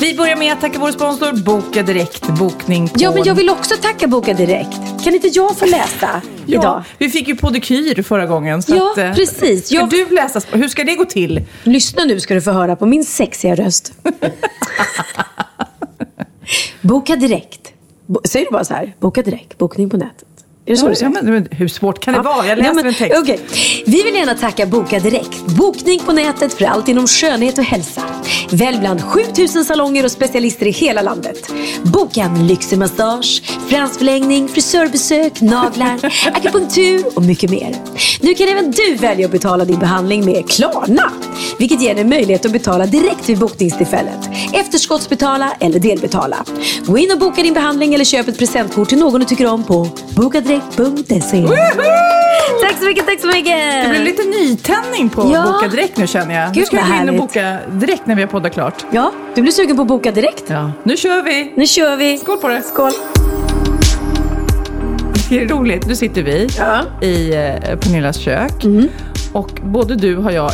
Vi börjar med att tacka vår sponsor Boka Direkt. Bokning på... Ja, men jag vill också tacka Boka Direkt. Kan inte jag få läsa Ja, idag? vi fick ju podykyr förra gången. Ja, att, eh, precis. Ska Jag- du läsa? Hur ska det gå till? Lyssna nu ska du få höra på min sexiga röst. Boka direkt. Bo- Säger du bara så här? Boka direkt. Bokning på nätet. Är det så du Ja, säger? men, men, hur svårt kan det vara? Jag Ja, läser men, en text. okej. Vi vill gärna tacka Boka Direkt. Bokning på nätet för allt inom skönhet och hälsa. Välj bland 7000 salonger och specialister i hela landet. Boka en lyxig massage, fransförlängning, frisörbesök, naglar, akupunktur och mycket mer. Nu kan även du välja att betala din behandling med Klarna. Vilket ger dig möjlighet att betala direkt vid bokningstillfället. Efterskottsbetala eller delbetala. Gå in och boka din behandling eller köp ett presentkort till någon du tycker om på bokadirekt.se. Tack så mycket, tack så mycket! Det blir lite nytändning på Ja. Boka Direkt nu känner jag. nu Gud, ska vi vad gå in och boka direkt när vi har poddat klart. Ja, du blir sugen på att boka direkt? Ja. Nu kör vi! Nu kör vi! Skål på det! Skål! Det är roligt. Nu sitter vi Ja. i eh, Pernillas kök. Och både du har jag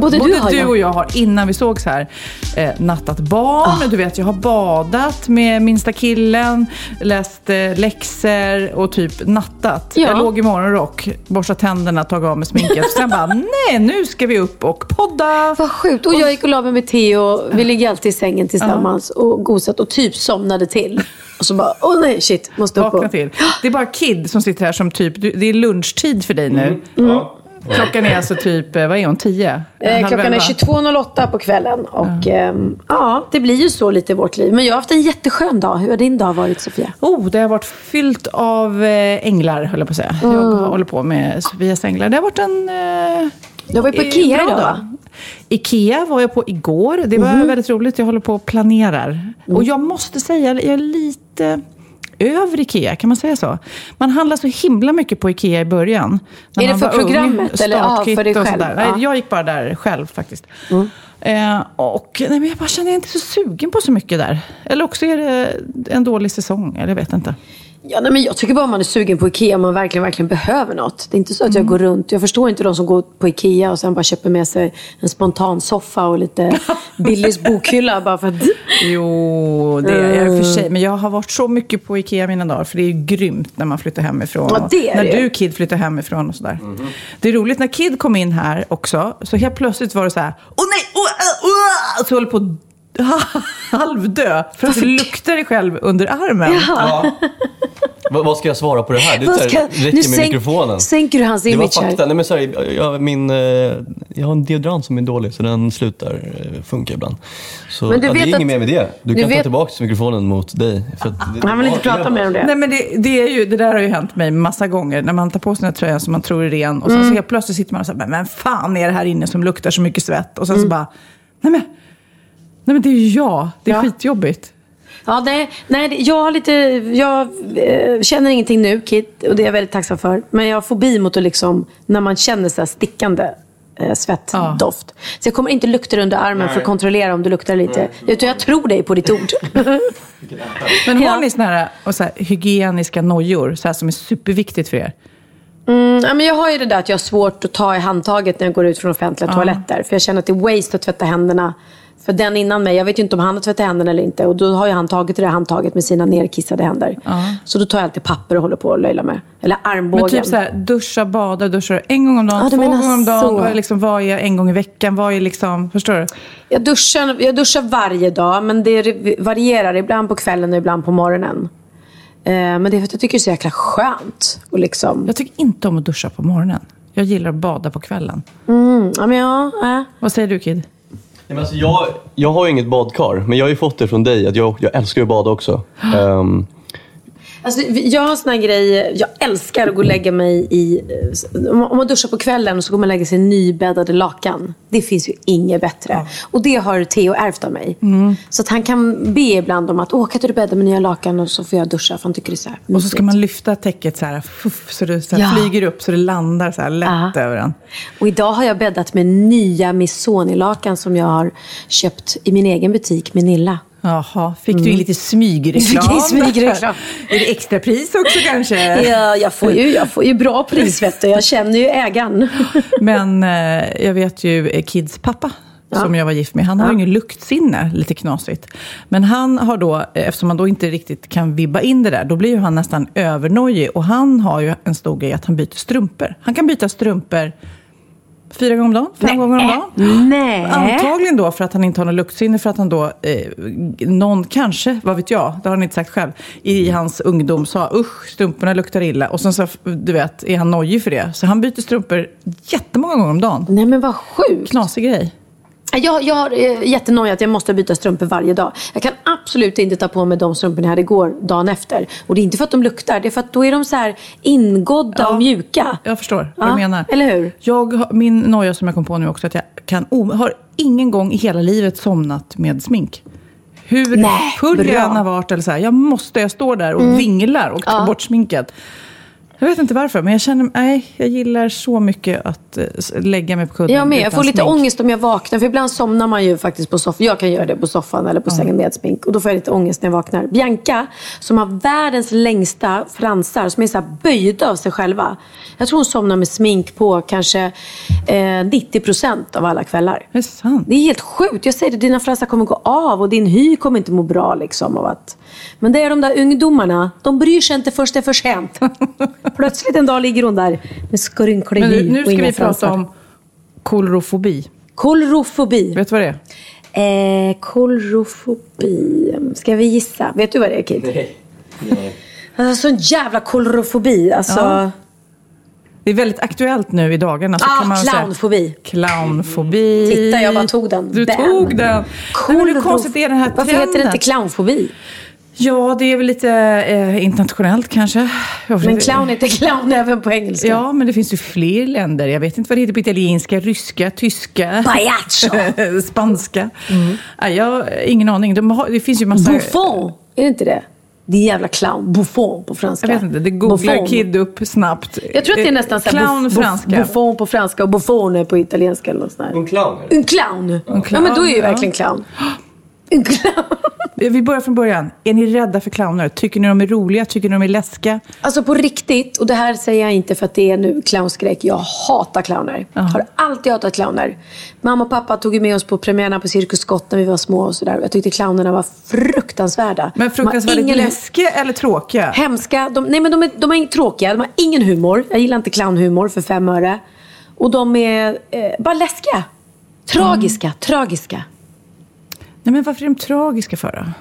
Både du Både har du och jag har innan vi sågs här eh, nattat barn. Du vet, jag har badat med minsta killen, läst eh, läxor och typ nattat. Ja. Jag låg i morgonrock, borstat tänderna, tagit av mig sminket. Och sen bara, nej nu ska vi upp och podda. Vad sjukt. Och jag gick och la mig med Theo. Vi ligger alltid i sängen tillsammans och gosat och typ somnade till. Och så bara, åh nej, shit, måste upp och... till. Det är bara Kid som sitter här som typ, det är lunchtid för dig nu. Klockan är alltså typ, eh, vad är hon, tio? Eh, Halv klockan är elva? 22.08 på kvällen. Och ehm, ja, det blir ju så lite i vårt liv. Men jag har haft en jätteskön dag. Hur har din dag varit, Sofia? Oh, det har varit fyllt av eh, änglar, höll jag på att säga. Jag håller på med Sofias änglar. Det har varit en... Eh, Du var ju på eh, Ikea idag, dag. va? Ikea var jag på igår. Det var väldigt roligt. Jag håller på och planerar. Och jag måste säga, jag är lite över Ikea, kan man säga så? Man handlar så himla mycket på Ikea i början. När Är det för ung, programmet eller, ja, för dig själv? Ja. Nej, jag gick bara där själv faktiskt. Eh, och nej, men jag bara känner jag är inte så sugen på så mycket där. Eller också är det en dålig säsong, eller jag vet inte. Ja, nej, men jag tycker bara man är sugen på Ikea om man verkligen, verkligen behöver något. Det är inte så att jag går runt. Jag förstår inte de som går på Ikea och sen bara köper med sig en spontan soffa och lite Billys bokhylla bara för att... Jo, det är jag för sig. Men jag har varit så mycket på Ikea mina dagar. För det är ju grymt när man flyttar hemifrån. Ja, det är när det. du, Kid, flyttar hemifrån och sådär. Det är roligt, när Kid kom in här också. Så helt plötsligt var det så här. Åh nej! Åh, åh, åh, så håller på halvdö. För att du luktar dig själv under armen. Jaha. Vad, vad ska jag svara på det här? Det så ska- räcker nu med sänk- mikrofonen. sänker du hans Det var image här? fakta. Nej, men så här, jag, min, eh, jag har en deodorant som är dålig så den slutar eh, funka ibland. Så Men du ja, det är vet inget att- mer med det. Du, du kan ta vet- tillbaka mikrofonen mot dig. För att det, Han vill inte prata mer om det. Nej, men det, det, är ju, det där har ju hänt mig massa gånger. När man tar på sig den här tröjan som man tror är ren. Och sen Mm. så helt plötsligt sitter man och säger, men fan är det här inne som luktar så mycket svett? Och sen Mm. så bara, nej men, nej men det är ju jag. Det är Ja. skitjobbigt. Ja, nej, nej, jag har lite... Jag eh, känner ingenting nu, Kit. Och det är jag väldigt tacksam för. Men jag har fobi mot att liksom... När man känner så här stickande eh, svettdoft. Så jag kommer inte lukta dig under armen för att kontrollera om du luktar lite. Utan jag tror dig på ditt ord. Men har Ja. ni såna här, och så här hygieniska nojor så här, som är superviktigt för er? Mm, ja, men jag har ju det där att jag har svårt att ta i handtaget när jag går ut från offentliga toaletter. För jag känner att det är waste att tvätta händerna För den innan mig, jag vet ju inte om han har tvättat händerna eller inte. Och då har ju han tagit det där handtaget med sina nerkissade händer. Så då tar jag alltid papper och håller på och löjlar med. Eller armbågen. Men typ så här, duscha, bada, duschar du en gång om dagen, du två gånger om dagen? Vad är, liksom, vad är en gång i veckan? Vad är liksom, förstår du? Jag duschar, jag duschar varje dag, men det varierar. Ibland på kvällen och ibland på morgonen. Eh, men det är för att jag tycker det är så jäkla skönt. Och liksom, Jag tycker inte om att duscha på morgonen. Jag gillar att bada på kvällen. mm, ja, men ja, äh. Vad säger du Kid? Men alltså, jag, jag har ju inget badkar, men jag har ju fått det från dig att jag, jag älskar att bada också. Ehm, Alltså, jag har en sån här grej, jag älskar att gå och lägga mig i... eh, Om man duschar på kvällen och så går man och lägger sig i nybäddade lakan. Det finns ju inget bättre. Och det har Theo ärvt av mig. Mm. Så att han kan be ibland om att inte du bädda med nya lakan och så får jag duscha för han tycker det är så här Och så ska mysigt. man lyfta täcket så här, fuff, så det så här Ja. flyger upp så det landar så här lätt Ja. över en. Och idag har jag bäddat med nya Missoni-lakan som jag har köpt i min egen butik, Minilla. Jaha, fick du in lite smygreklam? Smygreklam. är det extra pris också kanske? Ja, jag får ju, jag får ju bra pris, vet du. Jag känner ju ägaren. Men eh, jag vet ju eh, Kids pappa, som jag var gift med, han har ju ingen luktsinne, lite knasigt. Men han har då, eh, eftersom man då inte riktigt kan vibba in det där, då blir ju han nästan övernojig. Och han har ju en stor grej att han byter strumpor. Han kan byta strumpor fyra gånger om dagen, fem gånger om dagen. Nej. Antagligen då för att han inte har något luktsinne, för att han då, eh, någon kanske, vad vet jag, det har han inte sagt själv, i hans ungdom sa usch, strumporna luktar illa. Och sen så, du vet, är han nojig för det. Så han byter strumpor jättemånga gånger om dagen. Nej, men vad sjukt. Knasig grej. Jag, jag har eh, jättenojig att jag måste byta strumpor varje dag. Jag kan absolut inte ta på mig de strumporna jag hade igår dagen efter. Och det är inte för att de luktar, det är för att då är de så här ingådda och mjuka. Jag förstår vad Ja, du menar. eller hur? Jag, min noja som jag kom på nu också, att jag kan, har ingen gång i hela livet somnat med smink. Hur full jag. Mm. än har varit, eller så här, jag måste, jag står där och vinglar och tar bort sminket. Jag vet inte varför, men jag känner, nej, jag gillar så mycket att eh, lägga mig på kudden Jag med. Jag får lite smink. ångest om jag vaknar. För ibland somnar man ju faktiskt på soffan. Jag kan göra det på soffan eller på sängen med smink. Och då får jag lite ångest när jag vaknar. Bianca, som har världens längsta fransar, som är så böjda av sig själva. Jag tror hon somnar med smink på kanske eh, 90% av alla kvällar. Det är sant. Det är helt sjukt. Jag säger det, dina fransar kommer gå av och din hy kommer inte må bra. Liksom, av att... Men det är de där ungdomarna, de bryr sig inte först det är för sent. Plötsligt en dag ligger hon där med skrynklig Men hy nu, nu och ska inga vi prata fransar. om kolorofobi. Kolrofobi. Vet du vad det är? Eh, kolrofobi. Ska vi gissa? Vet du vad det är Kid? Nej. Alltså sån jävla kolrofobi. Alltså, Ja. Det är väldigt aktuellt nu i dagarna. Så Ah, kan man säga- clownfobi. Clownfobi. Titta, jag bara tog den. Du Bam. tog den. Men hur Kolrof- konstigt är den här Varför heter det trenden? inte clownfobi? Ja, det är väl lite eh, internationellt kanske. Men clown heter clown även på engelska. Ja, men det finns ju fler länder. Jag vet inte vad det heter på italienska, ryska, tyska, Pagliaccio. spanska. Nej, jag har ingen aning. De har, det finns ju massa... Buffon. Är det inte det? Din jävla clown. Buffon på franska. Jag vet inte, det googlar Buffon. Kid upp snabbt. Jag tror att det är nästan så här Clown buff- franska. Buffon på franska och buffon på italienska eller något sånt. En clown är det. En clown. Ja, men då är ju ja. verkligen clown. En clown. Vi börjar från början. Är ni rädda för clowner? Tycker ni de är roliga? Tycker ni de är läskiga? Alltså på riktigt, och det här säger jag inte för att det är nu clownskräck. Jag hatar clowner. Har alltid hatat clowner. Mamma och pappa tog med oss på premiärerna på Cirkus Scott när vi var små och sådär. Jag tyckte clownerna var fruktansvärda. Men fruktansvärt ingen- läskiga eller tråkiga? Hemska. De, nej men de är, de är tråkiga. De har ingen humor. Jag gillar inte clownhumor för fem öre. Och de är eh, bara läskiga. Tragiska, tragiska. Nej, men varför är de tragiska för då?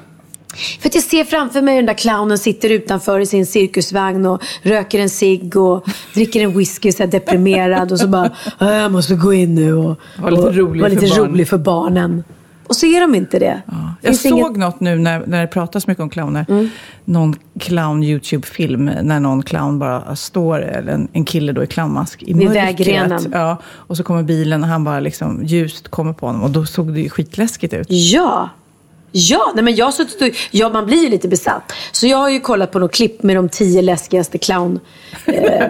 För att jag ser framför mig den där clownen sitter utanför i sin cirkusvagn och röker en cigg och dricker en whisky så deprimerad och så bara "Ah, jag måste gå in nu och Var lite och rolig vara för lite barn." rolig för barnen. Och så är de inte det. Jag Finns såg inget- något nu när, när det pratas mycket om clowner. Mm. Någon clown-YouTube-film när någon clown bara står, eller en, en kille då i clownmask i Vid vägrenen. Ja, och så kommer bilen och han bara liksom ljust kommer på honom. Och då såg det ju skitläskigt ut. Ja. Ja, nej men jag har suttit och, ja, man blir ju lite besatt. Så jag har ju kollat på något klipp med de tio läskigaste clown eh,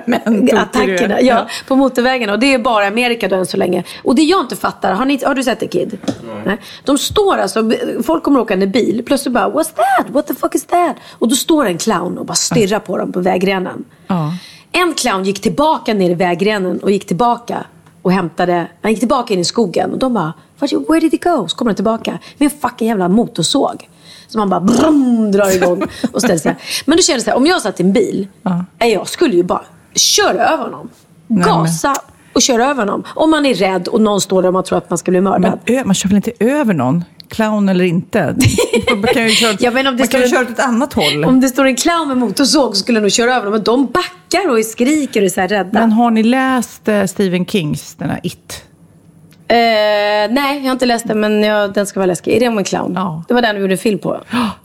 ja, på motorvägarna. Och det är bara Amerika då än så länge. Och det jag inte fattar, har, ni, har du sett det Kid? Nej. De står alltså, folk kommer åkande bil, plötsligt bara What's that? What the fuck is that? Och då står en clown och bara stirrar på dem på vägrenen. Ja. En clown gick tillbaka ner i vägrenen och gick tillbaka. och hämtade, han gick tillbaka in i skogen och de bara, "Vart- where did he go? Så kommer han tillbaka med en fucking jävla motorsåg. Så man bara brum, drar igång och ställer sig. Men du känner så här, om jag satt i en bil, ja. jag skulle ju bara köra över honom. Gasa och köra över honom. Om man är rädd och någon står där och man tror att man ska bli mördad. Men man kör väl inte över någon? Clown eller inte? Man kan ju köra, Ja, men om det man kan ju köra åt ett annat håll. Om det står en clown med motorsåg så skulle jag nog köra över dem. Men de backar och skriker och är så här rädda. Men har ni läst eh, Stephen Kings, den här It? Eh, nej, jag har inte läst den, men jag, den ska vara läskig. Är det om en clown? Ja. Det var den vi gjorde film på.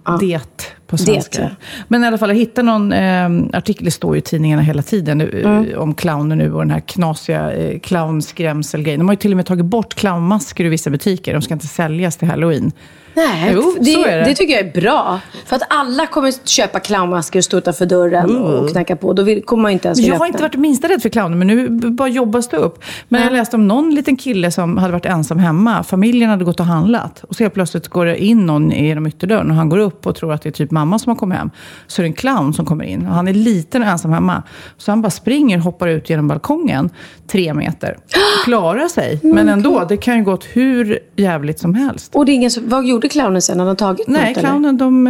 Ja. Det på Det, svenska. ja. Men i alla fall, jag hittade någon eh, artikel, det står ju i tidningarna hela tiden, eh, Mm. om clowner nu och den här knasiga eh, clownskrämselgrejen. De har ju till och med tagit bort clownmasker ur vissa butiker. De ska inte säljas till halloween. Nej, Jo, det, det. det tycker jag är bra. För att alla kommer köpa clownmasker och stå utanför dörren och knacka på. Då vill, kommer man inte ens vilja Jag har inte varit det minsta rädd för clowner, men nu bara jobbas det upp. Men jag läste om någon liten kille som hade varit ensam hemma. Familjen hade gått och handlat. Och så helt plötsligt går det in någon genom ytterdörren och han går upp och tror att det är typ mamma som har kommit hem. Så är det en clown som kommer in. Och han är liten och ensam hemma. Så han bara springer och hoppar ut genom balkongen, tre meter. Klarar sig. Men ändå, det kan ju gått hur jävligt som helst. Och det är ingen som, vad gjorde clownen sen? Hade han tagit Nej, något, eller? clownen, de,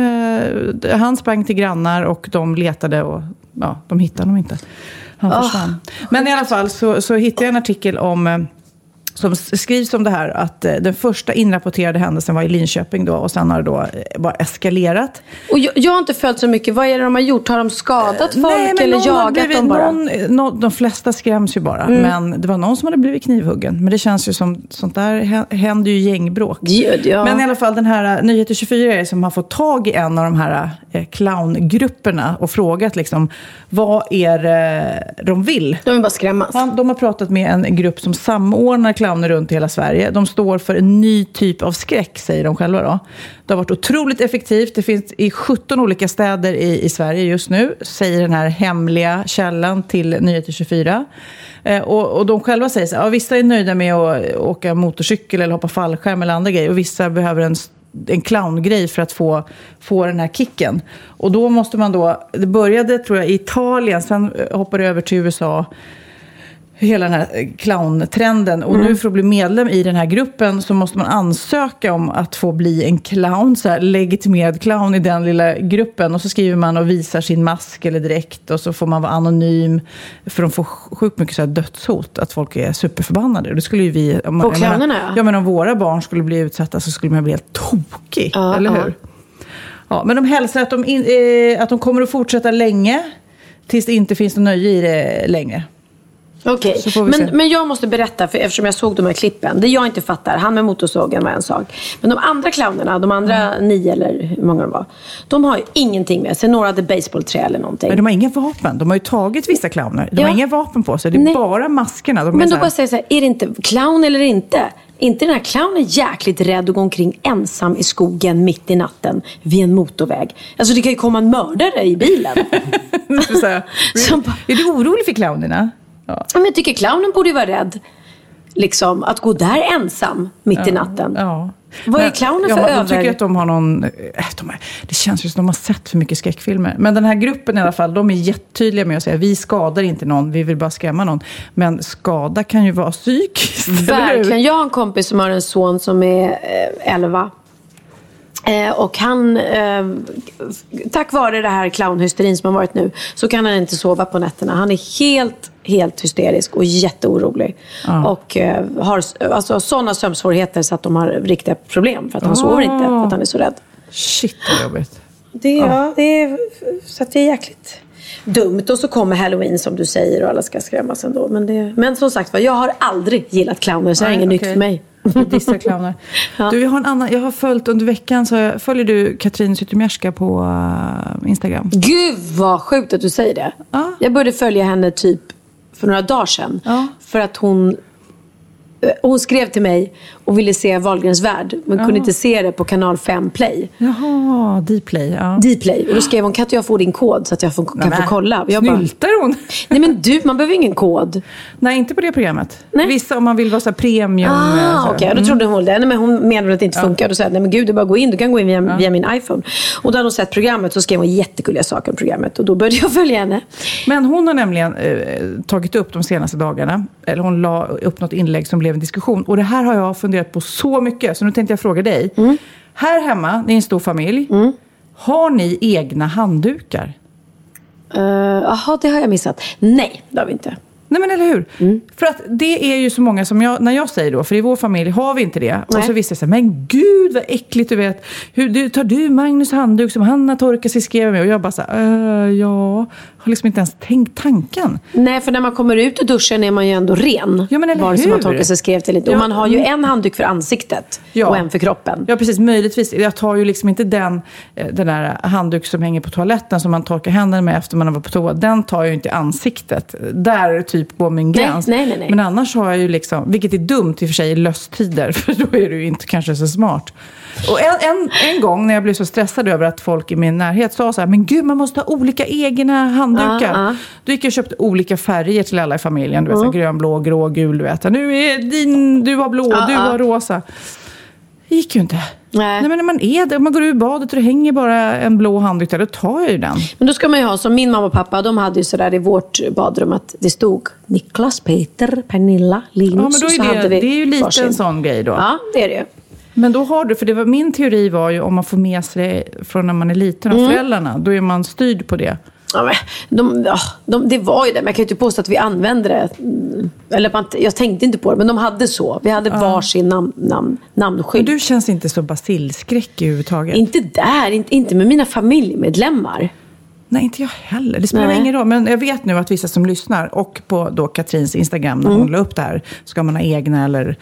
eh, han sprang till grannar och de letade och ja, de hittade honom inte. Han försvann. Men i alla fall så, så hittade jag en artikel om eh, som skrivs om det här att eh, den första inrapporterade händelsen var i Linköping då och sen har det då eh, bara eskalerat. Och jag, jag har inte följt så mycket. Vad är det de har gjort? Har de skadat folk eller någon har jagat blivit, dem bara? Någon, eh, nå- de flesta skräms ju bara. Men det var någon som hade blivit knivhuggen. Men det känns ju som, sånt där hä- händer ju gängbråk. Ja, ja. Men i alla fall den här eh, Nyheter 24 är det som har fått tag i en av de här eh, clowngrupperna och frågat liksom vad är det de vill. De vill bara skrämmas. Han, de har pratat med en grupp som samordnar clowner runt i hela Sverige. De står för en ny typ av skräck, säger de själva. Då. Det har varit otroligt effektivt. Det finns i 17 olika städer i, i Sverige just nu, säger den här hemliga källan till Nyheter 24. Eh, och, och de själva säger så här, ja, vissa är nöjda med att åka motorcykel eller hoppa fallskärm eller andra grejer. Och vissa behöver en en clowngrej för att få, få den här kicken. Och då måste man då, det började tror jag i Italien, sen hoppade det över till USA hela den här eh, clowntrenden. Och nu för att bli medlem i den här gruppen så måste man ansöka om att få bli en clown, så här, legitimerad clown i den lilla gruppen. Och så skriver man och visar sin mask eller dräkt och så får man vara anonym. För de får sjukt mycket så här dödshot, att folk är superförbannade. Och det skulle ju vi... Om, menar- clownerna, ja. Ja, men om våra barn skulle bli utsatta så skulle man bli helt tokig, Ja, eller ja. hur? Ja, men de hälsar att de, in, eh, att de kommer att fortsätta länge, tills det inte finns något nöje i det längre. Okej, se. men, men jag måste berätta, för eftersom jag såg de här klippen. Det jag inte fattar, han med motorsågen var en sak. Men de andra clownerna, de andra Mm. nio eller hur många de var. De har ju ingenting med sig. Några hade baseballträ eller någonting. Men de har inga vapen. De har ju tagit vissa clowner. De Ja. har inga vapen på sig. Det är Nej. bara maskerna. De Men då här- bara säger jag så här, är det inte clown eller inte? inte den här clownen jäkligt rädd att gå omkring ensam i skogen mitt i natten vid en motorväg? Alltså det kan ju komma en mördare i bilen. så är du orolig för clownerna? Ja. Men jag tycker clownen borde ju vara rädd. Liksom, att gå där ensam mitt i natten. Ja. Vad är clownen ja, för De över- tycker att de har någon... eh, De har, det känns ju som att de har sett för mycket skräckfilmer. Men den här gruppen i alla fall, de är jättetydliga med att säga vi skadar inte någon, vi vill bara skrämma någon. Men skada kan ju vara psykiskt? Verkligen. Jag har en kompis som har en son som är eh, 11. Eh, och han, eh, tack vare det här clownhysterin som har varit nu, så kan han inte sova på nätterna. Han är helt, helt hysterisk och jätteorolig. Och eh, har alltså, sådana sömnsvårigheter så att de har riktiga problem. För att han sover inte, för att han är så rädd. Shit vad jobbigt. Det, ja. det är, så att det är jäkligt dumt. Och så kommer halloween som du säger och alla ska skrämmas ändå. Men, det, men som sagt var, jag har aldrig gillat clowner så det är inget nytt okej. för mig. Du dissar clowner. Ja. Du, jag har en annan, jag har följt under veckan, så jag, följer du Katrin Zytomierska på uh, Instagram? Gud vad sjukt att du säger det. Ja. Jag började följa henne typ för några dagar sedan. Ja. För att hon eh, hon skrev till mig och ville se Wahlgrens värld. Men kunde inte se det på kanal 5 play. Jaha, Dplay. Ja. Dplay. Och då skrev hon, kan inte jag få din kod så att jag får, kan Nej, få kolla? Jag bara, Snyltar hon? nej men du, man behöver ingen kod. Nej, inte på det programmet. Nej. Vissa om man vill vara så premium. eh, så Ah, här. okej. Okay. Då trodde hon det. Nej, men hon menade att det inte funkar. Då sa jag, nej men gud, du bara gå in. Du kan gå in via, via min iPhone. Och då hade hon sett programmet och skrev hon jättegulliga saker om programmet. Och då började jag följa henne. Men hon har nämligen eh, tagit upp de senaste dagarna, eller hon la upp något inlägg som blev en diskussion. Och det här har jag funderat på så mycket, så nu tänkte jag fråga dig. Mm. Här hemma, ni är en stor familj. Har ni egna handdukar? Eh, Jaha, det har jag missat. Nej, det har vi inte. Nej men eller hur? Mm. För att det är ju så många som jag, när jag säger då, för i vår familj har vi inte det. Och Nej. så visste jag så här, men gud vad äckligt du vet. Hur, du, tar du Magnus handduk som han har torkat sig skrev med? Och jag bara så här, äh, ja, har liksom inte ens tänkt tanken. Nej, för när man kommer ut ur duschen är man ju ändå ren. Ja, men eller Vare sig man torkar sig skrevet eller inte. Och Ja. man har ju en handduk för ansiktet Ja. och en för kroppen. Ja, precis. Möjligtvis. Jag tar ju liksom inte den, eh, den där handduk som hänger på toaletten som man torkar händerna med efter man har varit på toa. Den tar jag ju inte i ansiktet. Där typ går min Nej, gräns. nej, nej, nej. Men annars har jag ju liksom, vilket är dumt i och för sig i lösttider, för då är det ju inte kanske så smart. Och en, en, en gång när jag blev så stressad över att folk i min närhet sa så här, men gud man måste ha olika egna handdukar. Ja, ja. Då gick jag och köpte olika färger till alla i familjen. Du vet, så här, grön, blå, grå, gul. Du vet. Nu är din, du har blå, Ja, du har rosa. Det gick ju inte. Nej. Nej, men när man är där, man går ur badet och det hänger bara en blå handduk där, då tar jag ju den. Men då ska man ju ha, som min mamma och pappa, de hade ju sådär i vårt badrum att det stod Niklas, Peter, Pernilla, Linus. Ja, men då så är hade det, vi det är ju lite varsin. en sån grej då. Ja, det är det ju. Men då har du, för det var, min teori var ju om man får med sig från när man är liten av Mm. föräldrarna, då är man styrd på det. Ja, men, de, ja, de, det var ju det, men jag kan ju inte påstå att vi använde det. Mm, Eller man, jag tänkte inte på det, men de hade så. Vi hade varsin nam, nam, Men namnskydd. du känns inte så basilskräck överhuvudtaget. Inte där, inte, inte med mina familjemedlemmar. Nej, inte jag heller. Det spelar Nej. ingen roll. Men jag vet nu att vissa som lyssnar, och på då Katrins Instagram när Mm. hon la upp det här, ska man ha egna eller...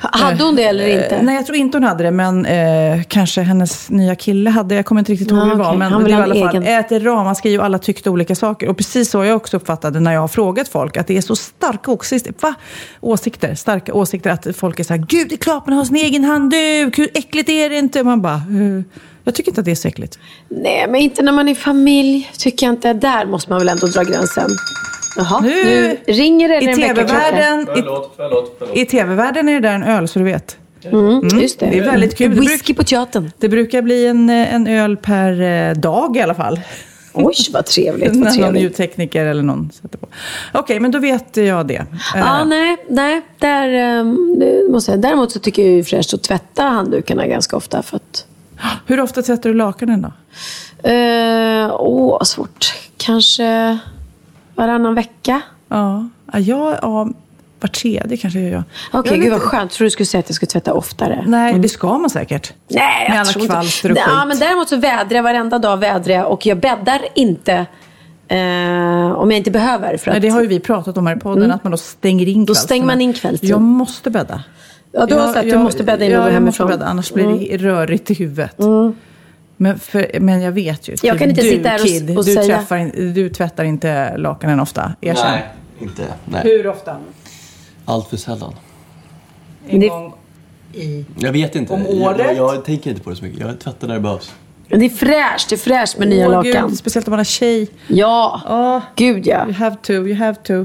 Hade hon det eller inte? Eh, Nej, jag tror inte hon hade det, men eh, kanske hennes nya kille hade. Jag kommer inte riktigt ihåg Ja, hur det var. okej. Men det var i alla en fall egen. ett ramaskri och alla tyckte olika saker. Och precis så har jag också uppfattat det när jag har frågat folk. Att det är så starka åsikter. Va? åsikter. Starka åsikter. Att folk är så här, gud det är klart man har sin egen handduk. Hur äckligt är det inte? Och man bara, eh, jag tycker inte att det är så äckligt. Nej, men inte när man är familj. Tycker jag inte. Där måste man väl ändå dra gränsen. Jaha, nu, Nu- ringer det I tv-världen i, i TV-världen är det där en öl, så du vet. Mm, just det. Det är väldigt kul. Whisky på teatern. Det brukar bli en, eh, en öl per eh, dag i alla fall. Oj, vad trevligt. När Vad någon ljudtekniker eller någon sätter på. Okej, men då vet jag det. Ja, Eh, nej, nej. Där, um, det måste jag. Däremot så tycker jag ju fräscht att tvätta handdukarna ganska ofta. För att, Hur ofta tvättar du lakanen då? åh, vad svårt. Kanske varannan vecka. Ja, ja, jag, ja var tredje kanske jag gör. Okej, Jag är gud vad skönt. Jag tror du skulle säga att jag skulle tvätta oftare. Nej, det ska man säkert. Nej, jag Med alla kvalster och Ja, skit. men däremot så vädrar jag varenda dag vädrar jag och jag bäddar inte eh, om jag inte behöver. För Nej, att, det har ju vi pratat om här i podden, att man då stänger in Då kvällsarna. stänger man in kvällstid. Jag måste bädda. ja, du har sagt att du måste bädda innan ja, du går jag hemifrån. Mm. måste bädda, annars blir det rörigt i huvudet. Men, för, men jag vet ju. Jag kan inte du, sitta här och- kid, och du, säga- träffar, in- du tvättar inte lakanen ofta. Erkänn. Nej, inte. Nej. Hur ofta? Allt för sällan. En Det- gång i... Jag vet inte. Om Jag, året? jag, jag tänker inte på det så mycket. Jag tvättar när det behövs. Men Det är fräscht, det är fräscht med nya Åh, lakan. Gud, speciellt om man har tjej. Ja, Åh, gud ja. you have to, you have to.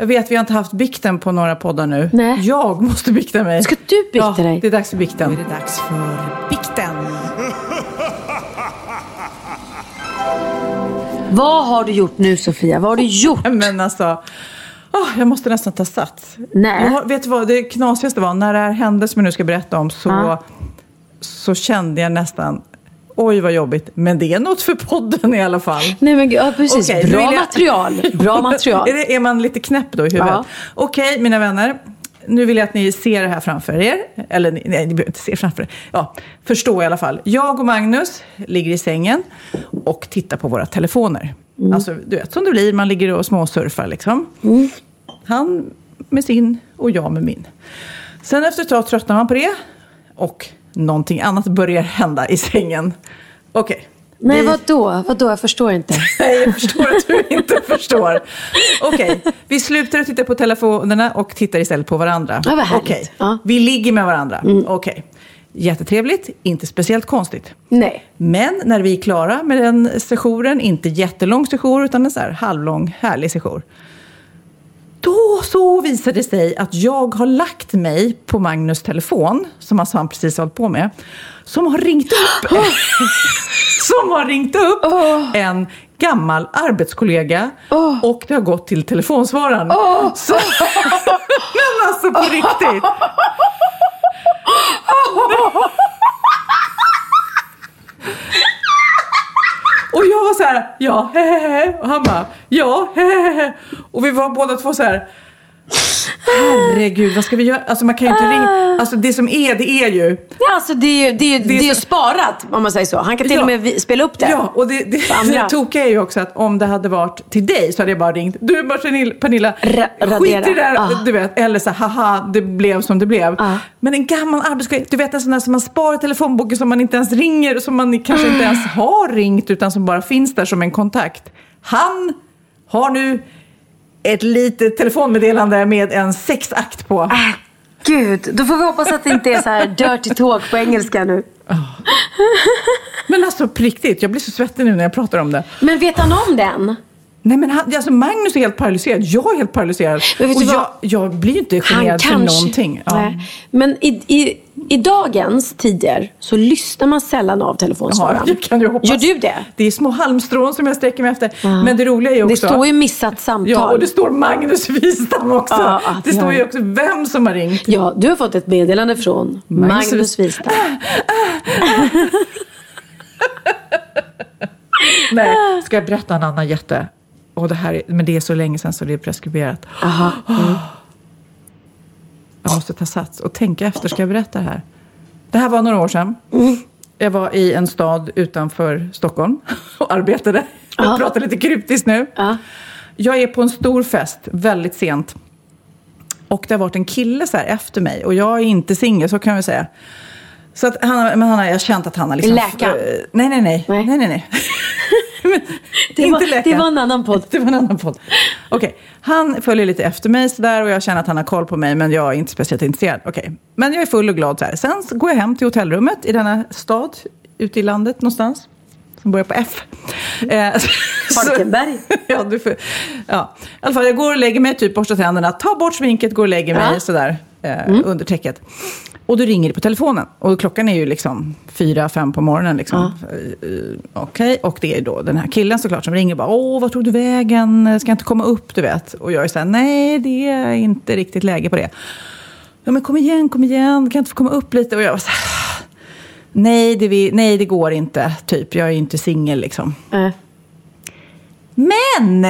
jag vet, vi har inte haft bikten på några poddar nu. Nej. Jag måste bikta mig. Ska du bikta ja, dig? det är dags för bikten. Nu är det dags för bikten. Vad har du gjort nu Sofia? Vad har du gjort? Men alltså, oh, jag måste nästan ta sats. Nej. Jag har, vet du vad, det knasigaste var, när det här hände som jag nu ska berätta om så, ah. så kände jag nästan Oj, vad jobbigt. Men det är något för podden i alla fall. Nej, men ja, precis. Okay, Bra jag... material. Bra material. är, det, är, man lite knäpp då i huvudet? Ja. Okej, okay, mina vänner. Nu vill jag att ni ser det här framför er. Eller nej, ni behöver inte se framför er. Ja, förstå i alla fall. Jag och Magnus ligger i sängen och tittar på våra telefoner. Mm. Alltså, du vet som det blir. Man ligger och småsurfar liksom. Mm. Han med sin och jag med min. Sen efter ett tag tröttnar man på det. Och någonting annat börjar hända i sängen. Okej. Okay. Nej, vi... vadå? Vadå? Jag förstår inte. Nej, jag förstår att du inte förstår. Okej, okay. vi slutar att titta på telefonerna och tittar istället på varandra. Ja, vad härligt. Okay. Ja. Vi ligger med varandra. Mm. Okej. Okay. Jättetrevligt, inte speciellt konstigt. Nej. Men när vi är klara med den sessionen, inte jättelång session utan en så här halvlång härlig session. Då så visade det sig att jag har lagt mig på Magnus telefon, som alltså han precis hållit på med, som har ringt upp, som har ringt upp en gammal arbetskollega och det har gått till telefonsvararen. Så, men alltså på riktigt. Och jag var så här, ja, hehehe. Och han bara, ja, hehehe. Och vi var båda två så här, herregud, vad ska vi göra? Alltså man kan ju inte ringa. Alltså det som är, det är ju. Ja, alltså det är ju, det är, det är ju så- sparat om man säger så. Han kan till Ja. och med spela upp det. Ja, och det, det, det tokiga är ju också att om det hade varit till dig så hade jag bara ringt. Du bara Pernilla, Ra- skit i det där. Ah. Du vet, eller så haha, det blev som det blev. Ah. Men en gammal arbetskollega, du vet en sån där som man sparar i telefonboken som man inte ens ringer, som man kanske inte ens har ringt utan som bara finns där som en kontakt. Han har nu ett litet telefonmeddelande med en sexakt på. Ah, Gud, då får vi hoppas att det inte är så här dirty talk på engelska nu. Men alltså på riktigt, jag blir så svettig nu när jag pratar om det. Men vet han om den? Nej men han, alltså Magnus är helt paralyserad, jag är helt paralyserad. Och jag, jag blir ju inte generad kanske... för någonting. Ja. Men i, i, i dagens tider så lyssnar man sällan av telefonsvararen. Ja, det kan hoppas. Gör du det? Det är små halmstrån som jag sträcker mig efter. Men det roliga är ju Det också... står ju missat samtal. Ja, och det står Magnus Wistam också. Ja, det står ju också vem som har ringt. Ja, du har fått ett meddelande från Magnus- Magnus Wistam. Nej, ska jag berätta en annan jätte? Och det här är, men det är så länge sedan så det är preskriberat. Aha. Mm. Jag måste ta sats och tänka efter. Ska jag berätta det här? Det här var några år sedan. Jag var i en stad utanför Stockholm och arbetade. Jag pratar lite kryptiskt nu. Ja. Jag är på en stor fest väldigt sent. Och det har varit en kille så här efter mig. Och jag är inte singel, så kan vi säga. Så att han, men han har, jag har känt att han har liksom... Läkaren? Eh, nej, nej, nej. Nej. nej, nej, nej. Men Det inte var- läkaren. det var en annan podd. Det var en annan podd. Okej, han följer lite efter mig sådär och jag känner att han har koll på mig men jag är inte speciellt intresserad. Okej, men jag är full och glad så här. Sen så går jag hem till hotellrummet i denna stad ute i landet någonstans. Som börjar på F. Eh, så- Falkenberg. ja, du får, ja, i alla fall jag går och lägger mig, typ borstar tänderna, tar bort sminket, går och lägger mig Ja. sådär eh, under täcket. Och då ringer det på telefonen. Och klockan är ju liksom fyra, fem på morgonen. Liksom. Eh, eh, Okej, och det är då den här killen såklart som ringer och bara Åh, vad tog du vägen? Ska jag inte komma upp, du vet? Och jag är såhär, nej, det är inte riktigt läge på det. Ja, men kom igen, kom igen, kan jag inte få komma upp lite? Och jag var så här, nej, det, vi, nej, det går inte, typ. Jag är ju inte singel liksom. Eh. Men!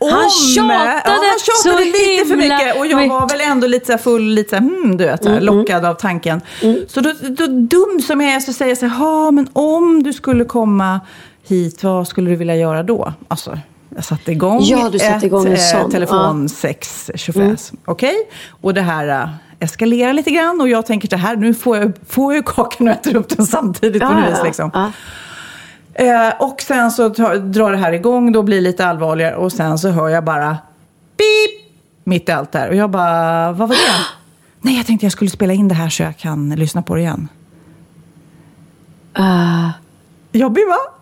Om, Han tjatade ja, han tjatade så lite för himla mycket. Och jag var väl ändå lite full, lite hmm, du vet, Mm, här, lockad av tanken. Så då, då, dum som jag är så säger jag så här, "Ja, men om du skulle komma hit, vad skulle du vilja göra då? Alltså, jag satte igång Ja, du satte ett igång en eh, telefonsex tjofräs. Okej? Och det här äh, eskalerar lite grann och jag tänker så här, nu får jag, får jag kakan och äter upp den samtidigt Ja, något vis. ja, Liksom. ja. Eh, och sen så tar, drar det här igång, då blir det lite allvarligare och sen så hör jag bara pip mitt i allt där. Och jag bara, vad var det? Nej, jag tänkte jag skulle spela in det här så jag kan lyssna på det igen. Uh, Jobbig va?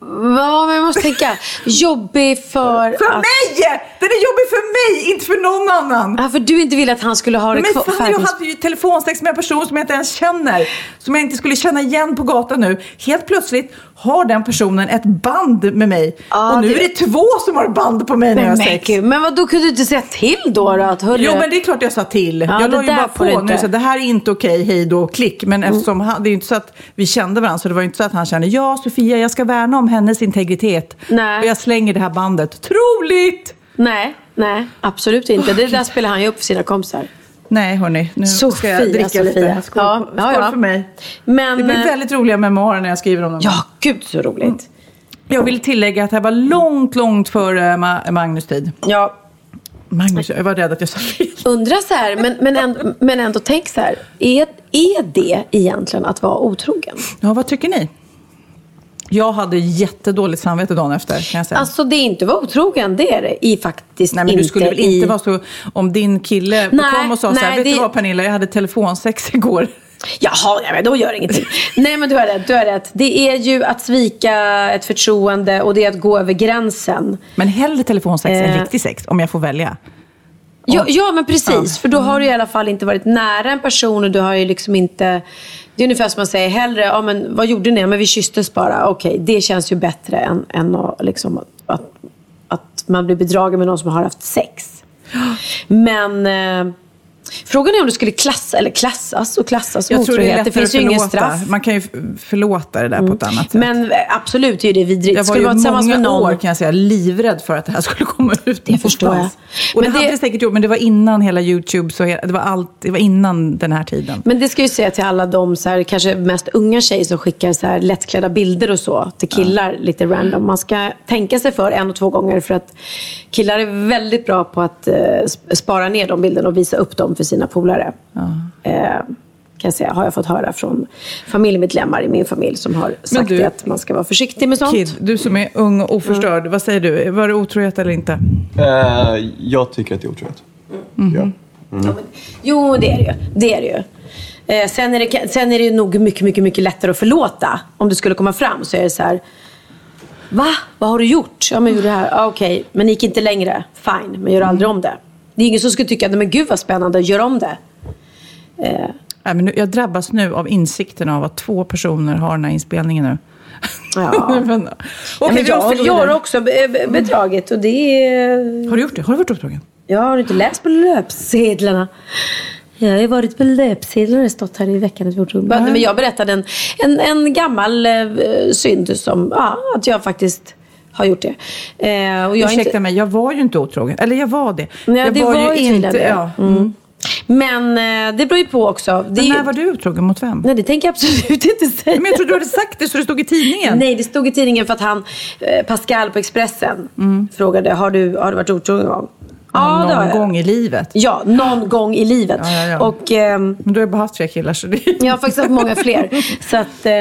Ja, men jag måste tänka. Jobbig för... För att, mig! Den är jobbig för mig, inte för någon annan. Ja, för du inte ville att han skulle ha det Men fan, jag hade ju telefonsex med en person som jag inte ens känner. Som jag inte skulle känna igen på gatan nu. Helt plötsligt har den personen ett band med mig. Ja, och nu det- är det två som har band på mig när jag har sex. gud, men vad då kunde du inte säga till då? då att, hörru, Jo men det är klart jag sa till. Ja, jag la ju bara på nu inte. så det här är inte okej, hej då, klick. Men Mm. eftersom han, det är ju inte så att vi kände varandra så det var ju inte så att han kände ja Sofia jag ska värna om hennes integritet. Nej. Och jag slänger det här bandet. Troligt! Nej, nej, absolut inte. Det där spelar han ju upp för sina kompisar. Nej hörni, nu ska jag Sofia, dricka Sofia. lite. Skål, Ja, skål ja, ja. för mig. Men, Det blir eh, väldigt roliga memoarer när jag skriver om dem. Ja, gud så roligt. Jag vill tillägga att det här var långt, långt före Ma- Magnus tid. Ja, Magnus, jag var rädd att jag sa fel. undra så här, men, men, ändå, men ändå tänk så här. Är, är det egentligen att vara otrogen? Ja, vad tycker ni? Jag hade jättedåligt samvete dagen efter kan jag säga. Alltså det är inte att vara otrogen, det är det i faktiskt Nej men inte du skulle väl i... inte vara så om din kille Nej, kom och sa så här, nej, vet det- du vad Pernilla, jag hade telefonsex igår. Jaha, ja, men då gör det ingenting. Nej men du har rätt, du har rätt. Det är ju att svika ett förtroende och det är att gå över gränsen. Men hellre telefonsex än Eh. riktig sex, om jag får välja. Ja, ja men precis. För då har du i alla fall inte varit nära en person och du har ju liksom inte... Det är ungefär som man säger hellre, ja men vad gjorde ni? Men vi kysstes bara. Okej, det känns ju bättre än, än att, liksom, att, att, att man blir bedragen med någon som har haft sex. Men eh, frågan är om du skulle klassa, eller klassas och klassas Jag tror det är Det finns ju förlåta. straff. Man kan ju förlåta det där på ett annat sätt. Men eh, absolut, det är det vidrigt. jag var ju många år kan jag säga livrädd för att det här skulle komma ut Det förstår jag. Och det, Men det- hade det säkert gjort, men det var innan hela YouTube, så det var, allt, det var innan den här tiden. Men det ska jag ju säga till alla de så här, kanske mest unga tjejer som skickar så här lättklädda bilder och så till killar lite random. Man ska tänka sig för en och två gånger för att killar är väldigt bra på att eh, sp- spara ner de bilderna och visa upp dem för sina polare. Eh, kan jag säga, har jag fått höra från familjemedlemmar i min familj som har sagt du- det, att man ska vara försiktig med sånt. Kid, du som är ung och oförstörd, vad säger du? Var det otrohet eller inte? Eh, jag tycker att det är otroligt. Ja. Jo, det är det ju. Det är det ju. Eh, sen, är det, sen är det nog mycket, mycket, mycket lättare att förlåta. Om det skulle komma fram så är det så här. Va? Vad har du gjort? Ja, men gjorde det här. Ah, Okej, men det gick inte längre. Fine, men gör aldrig om det. Det är ingen som skulle tycka, "Nej, men gud vad spännande, gör om det. Nej, men nu, jag drabbas nu av insikten av att två personer har den här inspelningen nu. Ja. men, ja, men jag, jag har också be- bedragit och det är... Har du gjort det? Har du varit otrogen? Jag har inte läst på löpsedlarna. Jag har varit på löpsedlar och stått här i veckan. och gjort- Men jag berättade en, en, en gammal eh, synd som, ja, att jag faktiskt har gjort det. Eh, och jag Ursäkta inte, mig, jag var ju inte otrogen. Eller jag var det. Nej, jag det var ju tydligen det. Ja. Mm. Men eh, det beror ju på också. Det Men ju, när var du otrogen mot vem? Nej, det tänker jag absolut inte säga. Men jag trodde du hade sagt det så det stod i tidningen. Nej, det stod i tidningen för att han, eh, Pascal på Expressen, frågade, har du, har du varit otrogen någon gång? Ja, det Någon jag. gång i livet. Ja, någon gång i livet. Ja, ja, ja. Och... ehm, Men du har ju bara haft tre killar så det... Jag har faktiskt haft många fler. Så att eh,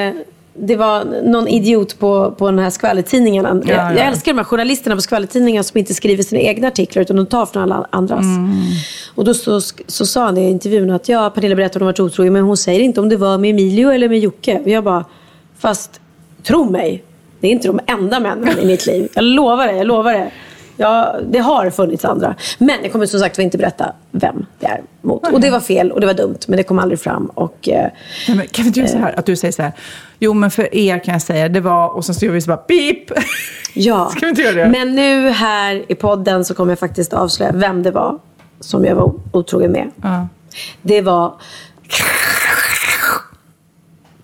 det var någon idiot på, på den här skvallertidningen. Jag, Ja, ja. jag älskar de här journalisterna på skvallertidningar som inte skriver sina egna artiklar utan de tar från alla andras. Mm. Och då så, så sa han i intervjun att ja, Pernilla berättade att hon varit otrogen men hon säger inte om det var med Emilio eller med Jocke. Och jag bara, fast tro mig, det är inte de enda männen i mitt liv. Jag lovar det, jag lovar det. Ja, det har funnits andra. Men jag kommer som sagt inte berätta vem det är mot. Och det var fel och det var dumt, men det kom aldrig fram. Och, eh, Nej, men kan vi inte göra så här? Att du säger så här. Jo, men för er kan jag säga det var... Och sen så gör vi så bara pip. Ja, Ska vi inte göra det? men nu här i podden så kommer jag faktiskt avslöja vem det var som jag var otrogen med. Ja. Det var...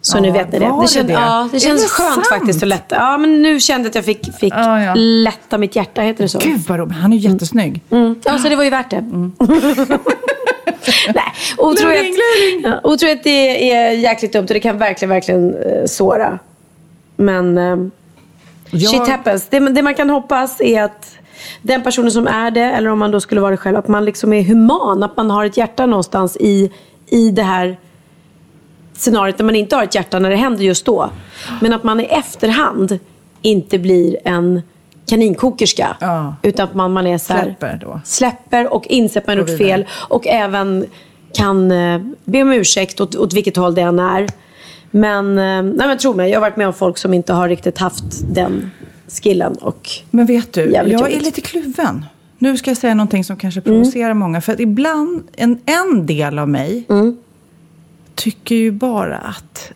Så nu Ja, vet ni det. Det, känd, det? Ja, det känns det skönt sant? faktiskt att lätta. Ja, men nu kände jag att jag fick, fick Ja, ja. lätta mitt hjärta, heter det så? Gud vad roligt. Han är ju jättesnygg. Mm. Ja, så det var ju värt det. Nej, otrohet, otrohet det är jäkligt dumt och det kan verkligen, verkligen eh, såra. Men eh, Jag- shit happens. Det, det man kan hoppas är att den personen som är det, eller om man då skulle vara det själv, att man liksom är human. Att man har ett hjärta någonstans i, i det här scenariot där man inte har ett hjärta när det händer just då. Men att man i efterhand inte blir en kaninkokerska. Ja. Utan att man, man är så här, Släpper då. Släpper och inser att man gjort fel. Och även kan eh, be om ursäkt åt, åt vilket håll det än är. Men, eh, nej men tro mig, jag har varit med om folk som inte har riktigt haft den skillen. Och Men vet du, jag är jobbigt. lite kluven. Nu ska jag säga någonting som kanske provocerar många. För att ibland, en, en del av mig tycker ju bara att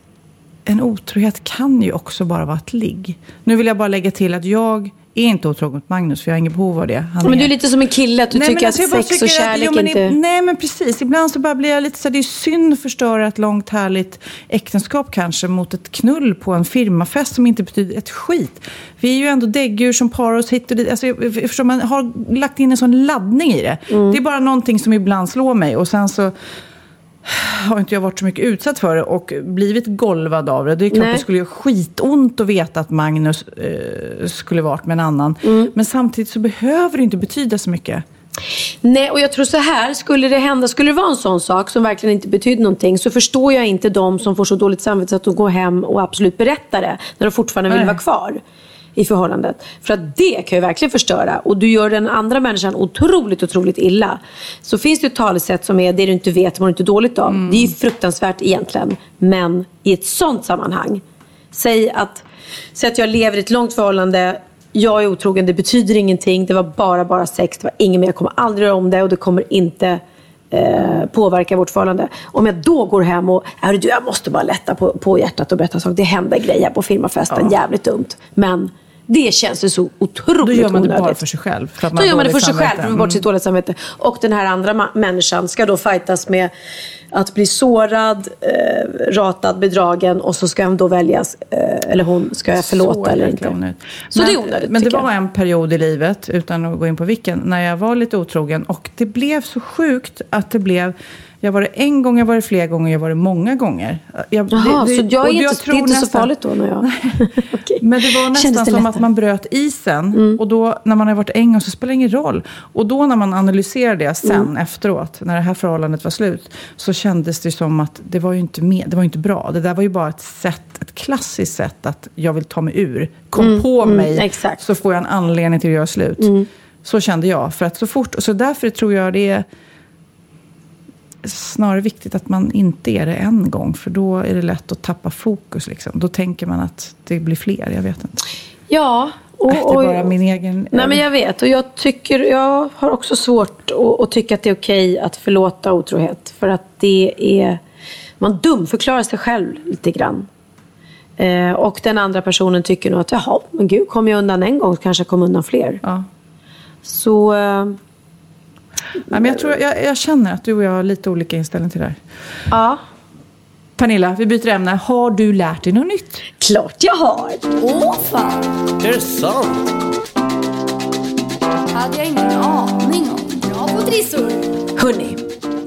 en otrohet kan ju också bara vara ett ligg. Nu vill jag bara lägga till att jag är inte otrogen mot Magnus, för jag har inget behov av det. Han men du är lite som en kille, att du Nej, tycker att alltså bara sex och tycker att- kärlek jo, men inte... i- Nej, men precis. Ibland så bara blir jag lite så här, det är synd att förstöra ett långt härligt äktenskap kanske mot ett knull på en firmafest som inte betyder ett skit. Vi är ju ändå däggdjur som parar oss hit och dit. Alltså, förstår, man har lagt in en sån laddning i det. Mm. Det är bara någonting som ibland slår mig och sen så har inte jag varit så mycket utsatt för det och blivit golvad av det. Det är klart Nej. det skulle göra skitont att veta att Magnus eh, skulle varit med en annan. Mm. Men samtidigt så behöver det inte betyda så mycket. Nej, och jag tror så här, skulle det hända, skulle det vara en sån sak som verkligen inte betyder någonting så förstår jag inte de som får så dåligt samvete att de går hem och absolut berättar det när de fortfarande vill Nej. vara kvar i förhållandet. För att det kan ju verkligen förstöra och du gör den andra människan otroligt, otroligt illa. Så finns det ett talesätt som är det du inte vet mår du inte dåligt av. Det är ju fruktansvärt egentligen. Men i ett sånt sammanhang, säg att, säg att jag lever i ett långt förhållande jag är otrogen, det betyder ingenting, det var bara, bara sex, det var inget mer, jag kommer aldrig göra om det och det kommer inte eh, påverka vårt förhållande. Om jag då går hem och, "Hörru du, jag måste bara lätta på, på hjärtat och berätta en sak, det hände grejer på firmafesten, jävligt dumt. Men det känns ju så otroligt Då gör man det bara för sig själv. För att Då gör man det för sig själv, för bort sitt dåliga samvete. Och den här andra människan ska då fightas med att bli sårad, eh, ratad, bedragen och så ska han då väljas, eh, eller hon, ska jag förlåta Så eller inte. onödigt. Så men, det är onödigt, Men det var jag. en period i livet, utan att gå in på vilken, när jag var lite otrogen. Och det blev så sjukt att det blev... Jag var det en gång, jag var det flera gånger, jag var det många gånger. Jag, Jaha, så jag och är inte, det tror är inte så nästan- farligt då när jag... Okej. Men det var nästan det som lättare? Mm. att man bröt isen. Och då, när man har varit en gång så spelar det ingen roll. Och då när man analyserar det sen Mm. efteråt, när det här förhållandet var slut, så kändes det som att det var ju inte, med, det var ju inte bra. Det där var ju bara ett sätt, ett klassiskt sätt att jag vill ta mig ur. Kom på mig, mm, exakt. så får jag en anledning till att göra slut. Så kände jag. För att så fort, så därför tror jag det är snarare viktigt att man inte är det en gång. För då är det lätt att tappa fokus. Liksom. Då tänker man att det blir fler. Jag vet inte. Ja. Och, det är och- bara min egen... Nej men jag vet och jag tycker, jag har också svårt att, att tycka att det är okej att förlåta otrohet. För att det är, man dumförklarar sig själv lite grann. Eh, och den andra personen tycker nog att jaha, men gud, kom jag undan en gång kanske jag kommer undan fler. Ja. Så Nej, men jag, tror, jag, jag känner att du och jag har lite olika inställning till det här. ja, Pernilla, vi byter ämne. Har du lärt dig något nytt? klart jag har. Åh fan. Är det sant? hade jag ingen aning om. Bra på trissor. Hörni,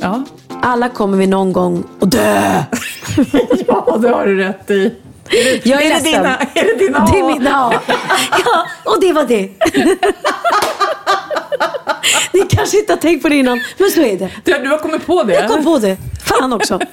Ja, alla kommer vi någon gång att dö. ja det har du rätt i. Jag är, Är det ledsen. dina- är det dina Det är A? mina A. Ja, och det var det. Ni kanske inte har tänkt på det innan, men så är det. Du, du har kommit på det? Jag kom på det. Fan också.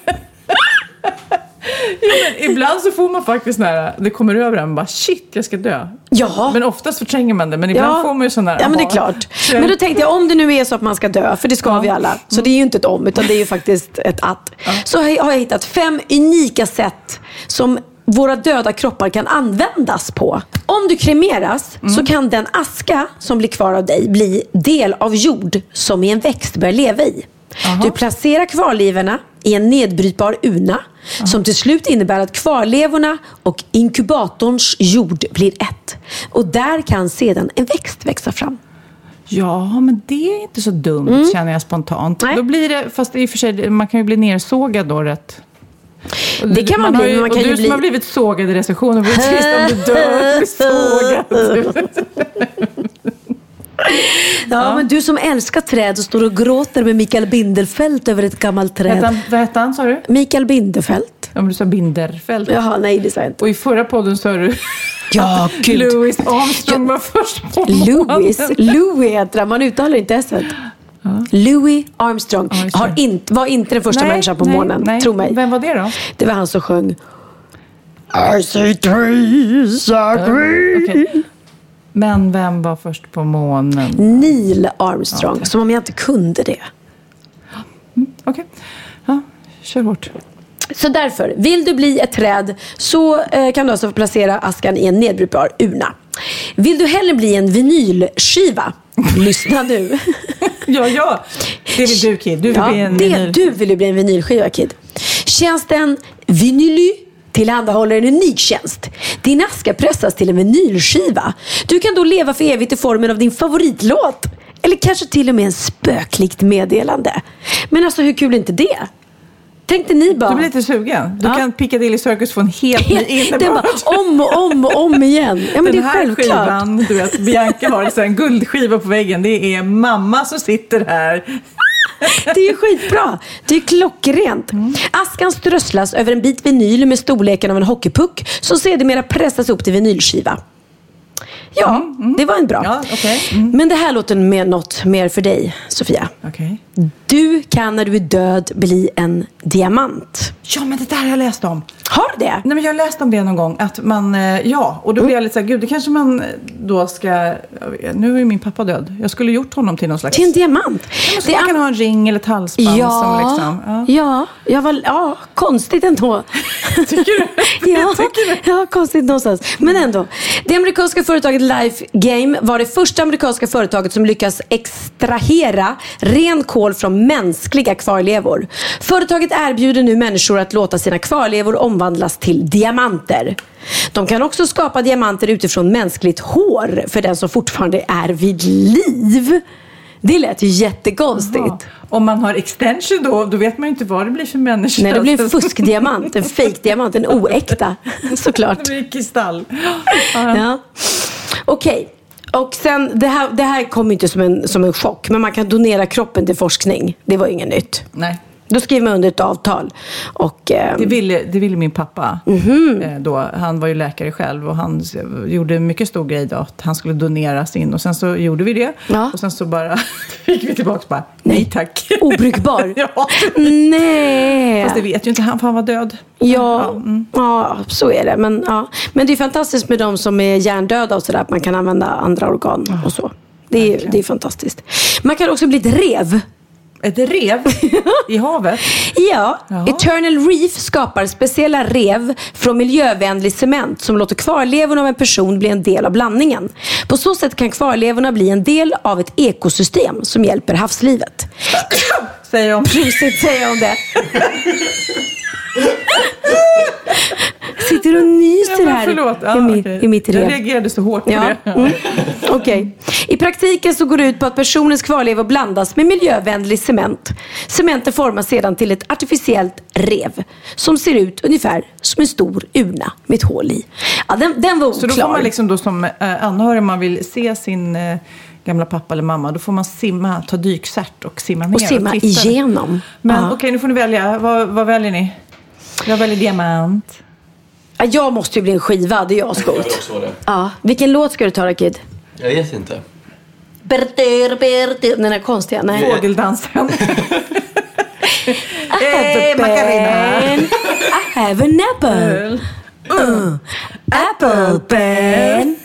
Jo, men ibland så får man faktiskt när det kommer över en, bara shit, jag ska dö. Ja. Men oftast förtränger man det, men ibland får man ju sån där... Ja, men det är klart. Så Men då tänkte jag, om det nu är så att man ska dö, för det ska vi alla. Så det är ju inte ett om, utan det är ju faktiskt ett att. Så har jag har jag hittat fem unika sätt som våra döda kroppar kan användas på. Om du kremeras så kan den aska som blir kvar av dig bli del av jord som en växt bör leva i. Du placerar kvarlevorna i en nedbrytbar urna som till slut innebär att kvarlevorna och inkubatorns jord blir ett. Och där kan sedan en växt växa fram. Ja, men det är inte så dumt känner jag spontant. Mm. Nej. Då blir det, fast i och för sig, man kan ju bli nersågad då rätt. Det kan man har bli, ju, man och kan du ju som bli- har blivit sågad i recensionen, vore trist om du dör sågad. Ja, men du som älskar träd och står och gråter med Mikael Binderfeld över ett gammalt Hette träd. han- Vad hette han sa du? Mikael Binderfeld. Ja, men du sa Binderfeld. Jaha, nej det sa jag inte. Och i förra podden sa du Ja. Louis Armstrong var först på Louis. Louis heter han, man uttalar inte s Louis Armstrong Armstrong. har inte, var inte den första Nej, människan på nej, månen, nej. tro mig. Vem var det då? Det var han som sjöng I see trees are green. Okej. Men vem var först på månen? Neil Armstrong, som om jag inte kunde det. Okej. Ja, kör hårt. Så därför, vill du bli ett träd så eh, kan du alltså placera askan i en nedbrytbar urna. Vill du hellre bli en vinylskiva? Lyssna nu. Ja, ja. Det vill du Kid. Du vill ja, bli en det, vinyl. Du vill bli en vinylskiva Kid. Tjänsten Vinyly tillhandahåller en unik tjänst. Din aska pressas till en vinylskiva. Du kan då leva för evigt i formen av din favoritlåt. Eller kanske till och med en spöklikt meddelande. Men alltså hur kul är inte det? Tänkte ni bara... Du blir lite sugen. Du Ja. kan Piccadilly Circus få en helt ny innebörd. om och om och om igen. Ja men Den det är här självklart. skivan, du vet, Bianca har så här en guldskiva på väggen. Det är mamma som sitter här. Det är ju skitbra. Det är klockrent. Mm. Askan strösslas över en bit vinyl med storleken av en hockeypuck som sedermera pressas upp till vinylskiva. Ja, det var en bra. Mm, Ja, okej. Mm. Men det här låter med något mer för dig, Sofia. Okej. Du kan när du är död bli en diamant. Ja, men det där har jag läst om. Har du det? Nej, men jag har läst om det någon gång. Att man, eh, ja, och då blir jag lite så här, gud, det kanske man eh, då ska... Nu är ju min pappa död. Jag skulle gjort honom till någon slags... Till en diamant. Ja, så man kan ha en ring eller ett halsband Ja, som liksom... Ja. ja, jag var, ja, konstigt ändå. Tycker du? ja, Tycker du? ja, konstigt någonstans. Men ändå. Det amerikanska företaget Life Game var det första amerikanska företaget som lyckas extrahera ren kol från mänskliga kvarlevor. Företaget erbjuder nu människor att låta sina kvarlevor omvandlas till diamanter. De kan också skapa diamanter utifrån mänskligt hår för den som fortfarande är vid liv. Det lät ju jättekonstigt. Jaha. Om man har extension då, då vet man ju inte vad det blir för människa. Nej, det blir en fuskdiamant, en fake-diamant, en oäkta. Såklart. Det blir kristall. Ja. Okej. Och sen, det här, det här kom inte som en, som en chock, men man kan donera kroppen till forskning. Det var inget nytt. Nej. Då skriver man under ett avtal. Och, eh, Det ville, det ville min pappa. Mhm. Eh, Då, han var ju läkare själv och han gjorde en mycket stor grej då att han skulle doneras in. Och sen så gjorde vi det. Ja. Och sen så bara fick vi tillbaka bara, nej tack. Obrukbar? ja. Nej! Fast det vet ju inte han för han var död. Ja, mm. ja, så är det. Men, ja. men det är fantastiskt med de som är hjärndöda och sådär. Att man kan använda andra organ och så. Det är, det är fantastiskt. Man kan också bli ett rev. Ett rev i havet? Ja. Eternal Reef skapar speciella rev från miljövänlig cement som låter kvarlevorna av en person bli en del av blandningen. På så sätt kan kvarlevorna bli en del av ett ekosystem som hjälper havslivet. Säger om. Precis, säger jag om det. Sitter och nyser men här. Ja, i, mitt, okej. i mitt rev. Jag reagerade så hårt på Ja. det. Mm. Okej. I praktiken så går det ut på att personens kvarlevor blandas med miljövänlig cement. Cementen formas sedan till ett artificiellt rev som ser ut ungefär som en stor urna med ett hål i. Ja, den, den var Så då oklar. får man liksom då som eh, anhörig, man vill se sin eh, gamla pappa eller mamma, då får man simma, ta dykcert och simma ner. och simma titta. igenom. Men Ja. okej, nu får ni välja. Vad, vad väljer ni? Jag väljer diamant. Ja, Jag måste ju bli en skiva, det är jag också det. Ja. Vilken låt ska du ta då Kid? Jag vet inte. Berter, berter. Den är konstiga. Nej. Fågeldansen. I have Eh, a Macarena. pen. I have an apple. Uh, apple pen.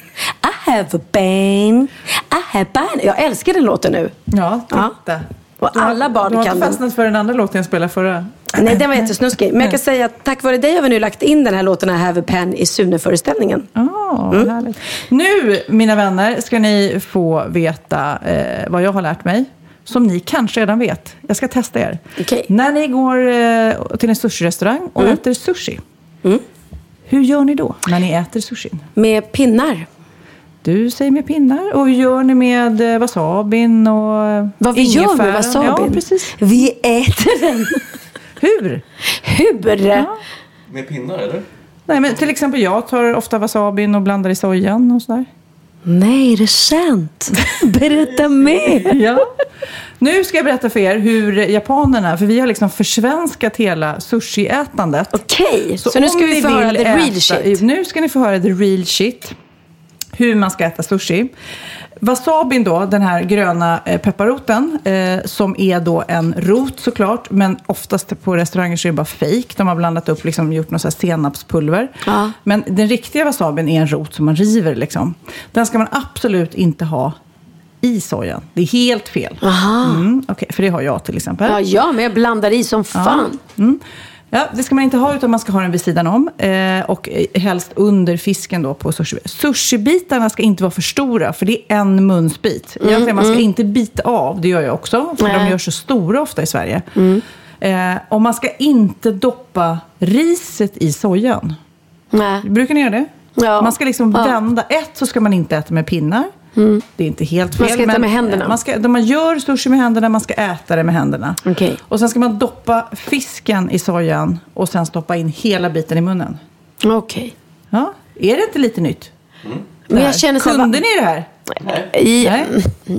I have a pen. I have pen. Jag älskar den låten nu. Ja, titta. Och Du har- alla barn Du har kan inte fastnat för den andra låten jag spelade förra. Nej, den var jättesnuskig. Men jag kan säga att tack vare dig har vi nu lagt in den här låten I have a pen i Sune-föreställningen. Oh, Mm. härligt. Nu, mina vänner, ska ni få veta eh, vad jag har lärt mig. Som ni kanske redan vet. Jag ska testa er. Okej. När ni går eh, till en sushi-restaurang och Mm. äter sushi. Hur gör ni då när ni äter sushin? Med pinnar. Du säger med pinnar. Och hur gör ni med eh, wasabin och Vad vi gör med wasabin? Ja, precis. Vi äter den. Hur? Hur? Med pinnar eller? Nej, men till exempel jag tar ofta wasabin och blandar i sojan och sådär. Nej, är det sant? Berätta mer. Ja. Nu ska jag berätta för er hur japanerna, för vi har liksom försvenskat hela sushiätandet. Okej, så, nu om ska vi få höra the real äta- shit. Nu ska ni få höra the real shit. Hur man ska äta sushi. Wasabin då, den här gröna eh, pepparroten, eh, som är då en rot såklart, men oftast på restauranger så är det bara fake. De har blandat upp, liksom, gjort något så senapspulver. Ja. Men den riktiga wasabin är en rot som man river. Liksom. Den ska man absolut inte ha i sojan. Det är helt fel. Aha. Mm, okej, för det har jag till exempel. Ja, ja, men jag blandar i som fan. Mm. Ja, det ska man inte ha utan man ska ha den vid sidan om. Eh, och helst under fisken då på sushi. Sushibitarna ska inte vara för stora för det är en munsbit. Egentligen man ska inte bita av, det gör jag också. För de Nej. gör så stora ofta i Sverige. Eh, och man ska inte doppa riset i sojan. Nej. Brukar ni göra det? Ja. Man ska liksom vända. Ett så ska man inte äta med pinnar. Det är inte helt fel. Man ska äta men med händerna. Man, ska, man gör sushi med händerna, man ska äta det med händerna. Okej. Och sen ska man doppa fisken i sojan och sen stoppa in hela biten i munnen. Okej. Ja, är det inte lite nytt? Men jag känner så här, Kunde ni det här? I, Nej.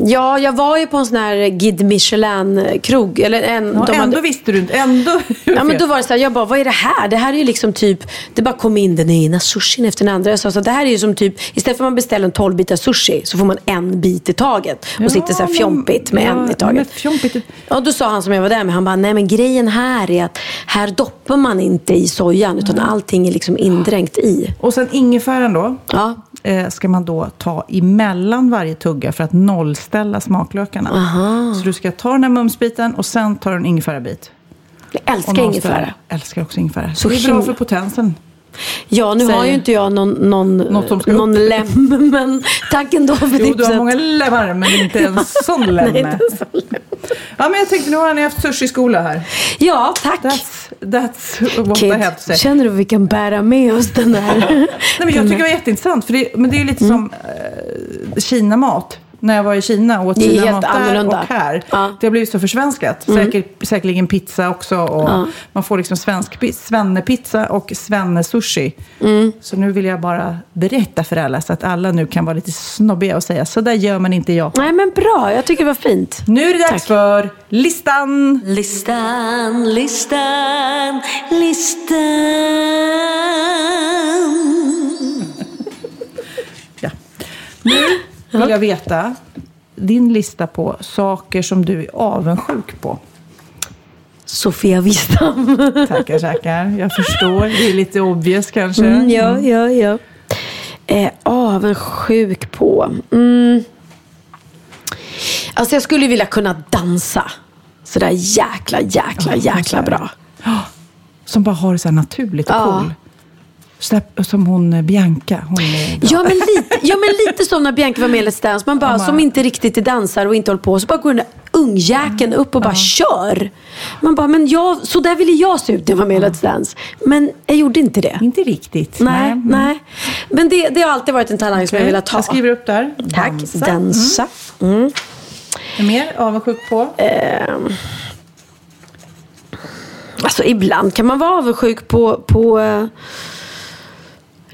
ja, jag var ju på en sån här Guide Michelin-krog. Eller en, Ja, ändå hade, visste du inte. Ändå Ja men då var det så här, jag bara, vad är det här? Det här är ju liksom typ, det bara kom in den ena sushin efter den andra. Jag sa så det här är ju som typ, istället för att man beställer en 12 bitar sushi så får man en bit i taget. Och Ja, sitter så här fjompigt med ja, en i taget. fjompigt. Ja, då sa han som jag var där med, han bara, nej men grejen här är att här doppar man inte i sojan utan allting är liksom indränkt i. Och sen ingefäran då. Ja, eh, ska man då ta emellan varje tugga för att nollställa smaklökarna. Så du ska ta den här mumsbiten och sen tar du en ingefärabit. jag älskar ingefära. Älskar också ingefära. Så det är bra för potensen. Ja, nu har Säg. ju inte jag någon, någon, någon lem, men tack ändå för Jo, du tipset. har många lemmar, men inte en sån Nej, lemme. inte en sån lem. Ja, men jag tänkte, nu har ni haft sushi-skola här. Ja, tack. That's, that's what I Kid, have to say. känner du att vi kan bära med oss den här? Nej, men jag tycker det var jätteintressant, för det, men det är ju lite som eh, Kinamat. När jag var i Kina och åt Det är helt där annorlunda. och här. Ja. Mm. Det har blivit så försvenskat. Säkert, säkerligen pizza också. Och Ja. Man får liksom svensk pi- svennepizza och svennesushi. Mm. Så nu vill jag bara berätta för alla så att alla nu kan vara lite snobbiga och säga så där gör man inte jag. Nej, men bra. Jag tycker det var fint. Nu är det dags Tack. för listan. Listan, listan, listan. Ja. Nu vill jag veta din lista på saker som du är avundsjuk på. Sofia Wistam. Tackar, tackar. Jag förstår. Det är lite obvious kanske. Mm, ja, ja, ja. Eh, avundsjuk på? Mm. Alltså jag skulle vilja kunna dansa. Sådär jäkla, jäkla, jäkla bra. Som bara har det så här naturligt och Ja. cool. Som hon eh, Bianca. Hon är bra. Ja men, lite, ja, men lite som när Bianca var med i Let's Dance. Man bara, man- som inte riktigt är dansare och inte håller på. Så bara går den där ungjäkeln upp och bara kör. Man bara, men jag, så där ville jag se ut när jag var med i Let's Dance. Men jag gjorde inte det. Inte riktigt. Nej, Mm. nej. Men det, det har alltid varit en talang som jag velat ha. Jag skriver upp där. Tack. Dansa. Dansa. Mm. Mm. Är mer avundsjuk på? Ehm. Alltså ibland kan man vara avundsjuk på, på eh,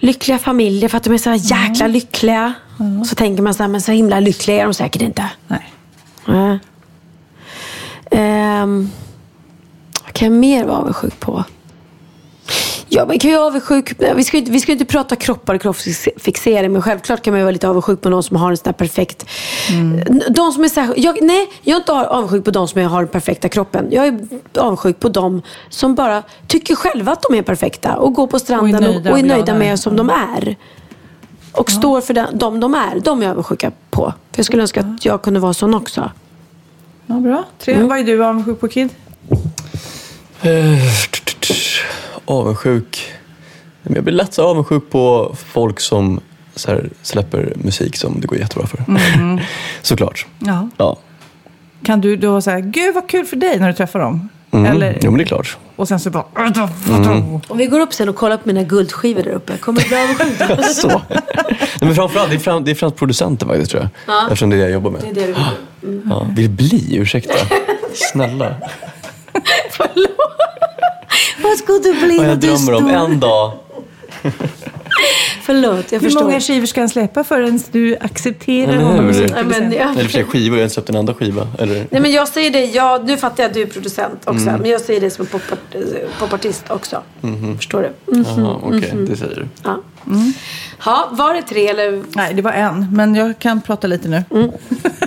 lyckliga familjer för att de är så jäkla lyckliga. Och så tänker man så här, men så himla lyckliga är de säkert inte. Nej. Nej. Ehm, vad kan jag mer vara avundsjuk på? Ja, man kan ju avundsjuk. Vi ska, inte, vi ska inte prata kroppar och kroppsfixering, men självklart kan man ju vara lite avundsjuk på någon som har en sån här perfekt... De som är så här, jag, nej, jag är inte avundsjuk på de som har den perfekta kroppen. Jag är avundsjuk på de som bara tycker själva att de är perfekta och går på stranden och, nöjda och är nöjda med som de är. Och står för den, de de är. De är jag avundsjuka på. För jag skulle önska att jag kunde vara sån också. Ja, bra. Tre. Mm. Vad är du avundsjuk på, Kid? Avundsjuk. Jag blir lätt så avundsjuk på folk som så här, släpper musik som det går jättebra för. Såklart. Ja. Ja. Kan du då säga, gud vad kul för dig när du träffar dem? Mm. Eller, Jo, men det är klart. och sen så bara, Om vi går upp sen och kollar på mina guldskivor där uppe. Kommer du bli avundsjuk? Så. Nej, men framförallt, det är, fram, det är främst producenter faktiskt tror jag. Ja. Eftersom det är det jag jobbar med. Det är det du vill. Ja, vill bli, ursäkta. Snälla. Vad ska du bli Vad när jag du är drömmer om stor? en dag. Förlåt, jag Hur förstår. många skivor ska han släppa förrän du accepterar Eller honom hur? Nej, men, ja. Eller i och för sig skivor, jag har inte släppt en enda skiva. Eller? Nej men jag säger det, jag, nu fattar jag att du är producent också. Mm. Men jag säger det som en popart, popartist också. Förstår du? Mm. Jaha, okej, det säger du. Ja. ja, var det tre eller? Nej, det var en. Men jag kan prata lite nu. Mm.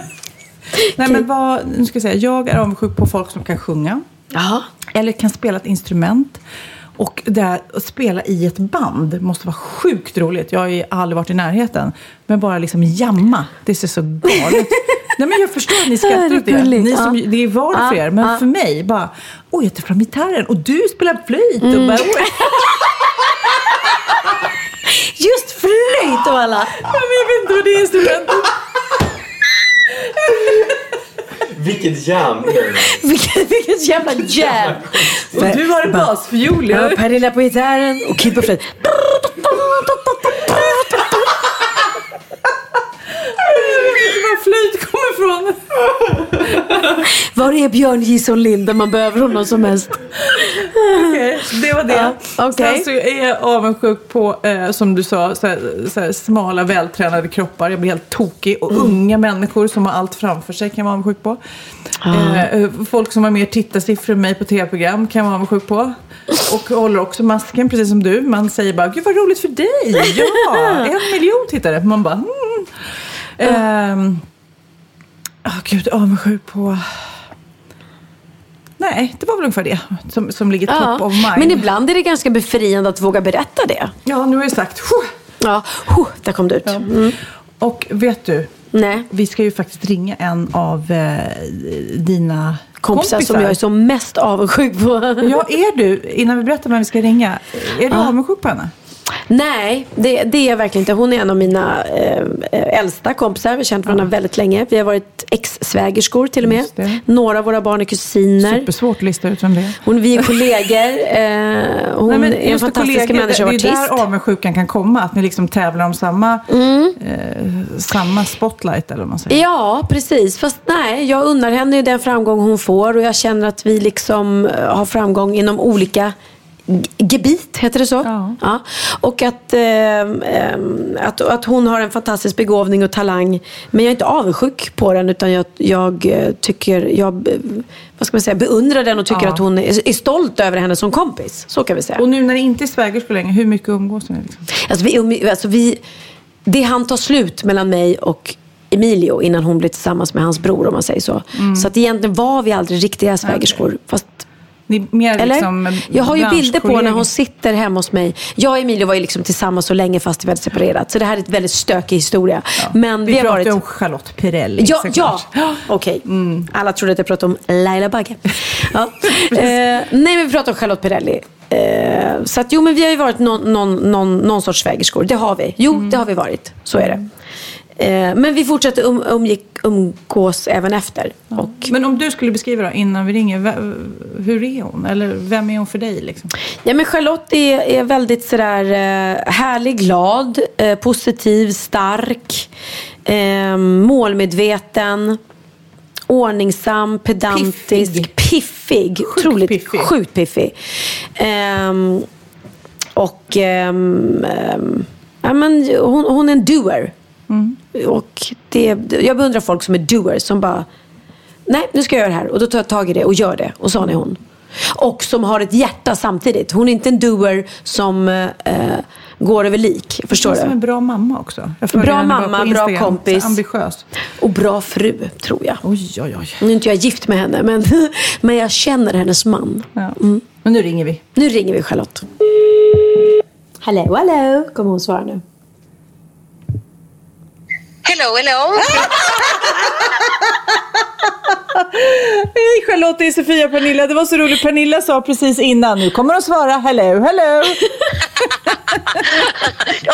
Nej, men vad, nu ska jag säga. Jag är avundsjuk på folk som kan sjunga. Jaha. Eller kan spela ett instrument. Och det här, att spela i ett band måste vara sjukt roligt. Jag har ju aldrig varit i närheten. Men bara liksom jamma, det ser så galet Nej men jag förstår att ni Ja, skrattar åt det. Ni som, Ja. det är vardag för Ja, er. Men ja. för mig, bara, oj jag tar fram gitarren och du spelar flöjt. Mm. Och bara, oj. Just flöjt och alla. Jag vet inte vad det är instrumentet. Vilket jam! Vilket, vilket jävla jam. Och du har basfiol. Ja. Pernilla på gitarren och Kid på flöjt. Jag vet inte var flöjt kommer ifrån. Var är Björn Jison Lind när man behöver honom som mest? Okej, det var det. Ja, okej. Sen så är jag avundsjuk på, eh, som du sa, så här, så här, smala vältränade kroppar. Jag blir helt tokig. Och unga människor som har allt framför sig kan jag vara avundsjuk på. Eh, eh, folk som har mer tittarsiffror än mig på tv-program kan jag vara avundsjuk på. Och håller också masken, precis som du. Man säger bara, gud vad roligt för dig. Ja, en miljon tittare. Man bara, mm. Ehm, åh, gud, avundsjuk på... Nej, det var väl ungefär det som, som ligger top of mind. Men ibland är det ganska befriande att våga berätta det. Ja, nu har jag sagt. "Huh." Ja, huh, där kom det ut. Mm. Och vet du, Nej. vi ska ju faktiskt ringa en av eh, dina Kompisar, kompisar. som jag är som mest avundsjuk på. Ja, är du, innan vi berättar vem vi ska ringa, är du avundsjuk på henne? Nej, det, det är jag verkligen inte. Hon är en av mina eh, äldsta kompisar. Vi har känt varandra väldigt länge. Vi har varit ex-svägerskor till och med. Några av våra barn är kusiner. Supersvårt att lista ut vem det är. Hon, vi är kollegor. Eh, hon Nej, men är en fantastisk kollegor, människa och Det är artist. där avundsjukan kan komma. Att ni liksom tävlar om samma, Mm. eh, samma spotlight, eller vad man säger. Ja, precis. Fast nej, jag unnar henne ju den framgång hon får och jag känner att vi liksom eh, har framgång inom olika gebit, heter det så? Ja. Och att, eh, att, att hon har en fantastisk begåvning och talang. Men jag är inte avundsjuk på den utan jag, jag eh, tycker, jag vad ska man säga, beundrar den och tycker Ja. att hon är, är stolt över henne som kompis. Så kan vi säga. Och nu när det inte är svägerskor längre, hur mycket umgås ni? Liksom? Alltså vi, umg- alltså vi, det hann ta slut mellan mig och Emilio innan hon blev tillsammans med hans bror om man säger så. Mm. Så att egentligen var vi aldrig riktiga svägerskor. Fast, Ni mer eller? liksom jag har ju bilder på när hon sitter hemma hos mig. Jag och Emilio var ju liksom tillsammans så länge fast vi hade separerat. Så det här är ett väldigt stökig historia. Men vi, pratar varit... om Charlotte Pirelli Ja, ja. okej. Alla trodde att jag pratade om Laila Bagge. Ja. eh, nej, men vi pratar om Charlotte Pirelli. Eh, så att jo, men vi har ju varit någon, någon, någon, någon sorts svägerskor. Det har vi. Jo, det har vi varit. Så är det. Eh, men vi fortsätter um, umgick, umgås även efter. Och, Men om du skulle beskriva då, innan vi ringer, hur är hon? Eller vem är hon för dig? Liksom? ja, men Charlotte är, är väldigt sådär eh, härlig, glad, eh, positiv, stark, målmedveten. Ordningsam, pedantisk, piffig. otroligt piffig. Sjukt piffig. Ehm, och ehm, ehm, ja, men hon, hon är en doer. Och det, jag beundrar folk som är doers. Som bara, nej nu ska jag göra det här. Och då tar jag tag i det och gör det. Och sån är hon. Och som har ett hjärta samtidigt. Hon är inte en doer som eh, går över lik. Förstår Hon är som en du? bra mamma också. Bra mamma, bra kompis. Ambitiös. Och bra fru, tror jag. Oj, oj, oj. Nu är inte jag gift med henne, men, men jag känner hennes man. Ja. Men nu ringer vi. Nu ringer vi Charlotte. Hallå, hallå. Kommer hon svara nu? Hello, hello. Hej Charlotte, det är Sofia och Pernilla. Det var så roligt. Pernilla sa precis innan, nu kommer de svara hello, hello.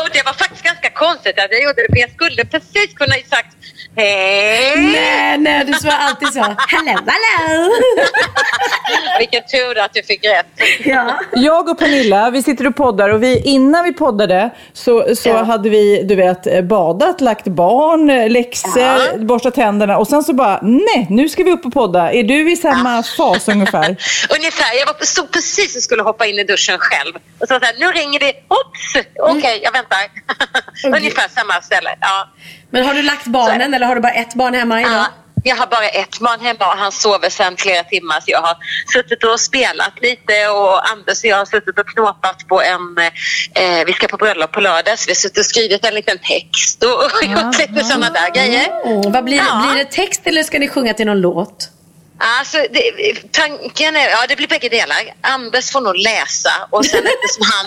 Och det var faktiskt ganska konstigt att jag gjorde det, för jag skulle precis kunna ha sagt hej. Nej, nej, du svarar alltid så. Hallå, hallå. Vilken tur att du fick rätt. Ja. Jag och Pernilla, vi sitter och poddar och vi, innan vi poddade så, så Ja. hade vi, du vet, badat, lagt barn, eh, läxor, borstat tänderna och sen så bara, nej, nu ska vi upp och podda. Är du i samma fas ungefär? Ungefär, jag var, stod precis och skulle hoppa in i duschen själv. Och så var det så här, nu ringer det. Oops! Okej, jag väntar. Ungefär samma ställe. Ja. Men har du lagt barnen eller har du bara ett barn hemma idag? Ja, jag har bara ett barn hemma och han sover sedan flera timmar så jag har suttit och spelat lite och Anders och jag har suttit och knåpat på en, eh, vi ska på bröllop på lördag så vi har suttit och skrivit en liten text och, och gjort lite sådana där grejer. Mm, vad blir, Ja. blir det text eller ska ni sjunga till någon låt? Alltså, det, tanken är, ja det blir bägge delar. Anders får nog läsa och sen eftersom han,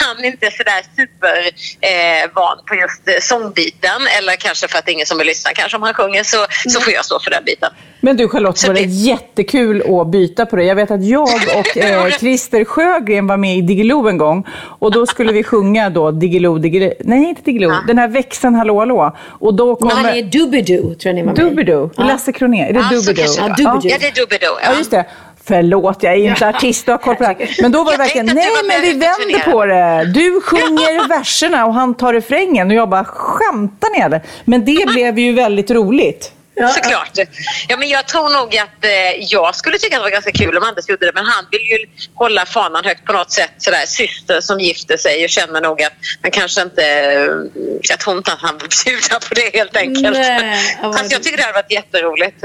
han inte är sådär super eh, van på just eh, sångbiten eller kanske för att det är ingen som vill lyssna kanske om han sjunger så, så får jag stå för den biten. Men du Charlotte, Så var det det- jättekul att byta på det. Jag vet att jag och eh, Christer Sjögren var med i Diggiloo en gång och då skulle vi sjunga då Diggiloo, Diggiloo, nej inte Diggiloo, den här växeln Hallå Hallå. Och då Nej, det kommer är Doobidoo tror jag ni var med i. Doobidoo, Lasse Kronér, är det Ja, Doobidoo? Kanske det var. Ja. Ja, det är Doobidoo. Ja, just det. Förlåt, jag är inte artist och har koll på det här. Men då var det verkligen, nej men vi vänder turnerade." på det. Du sjunger verserna och han tar refrängen. Och jag bara, skämtar ni eller? Men det blev ju väldigt roligt. Såklart. Ja, men jag tror nog att eh, jag skulle tycka att det var ganska kul om Anders gjorde det men han vill ju hålla fanan högt på något sätt. Sådär, syster som gifter sig och känner nog att han kanske inte... eh, Jag tror inte att han vill bjuda på det helt enkelt. Nej, Fast jag tycker det hade varit jätteroligt.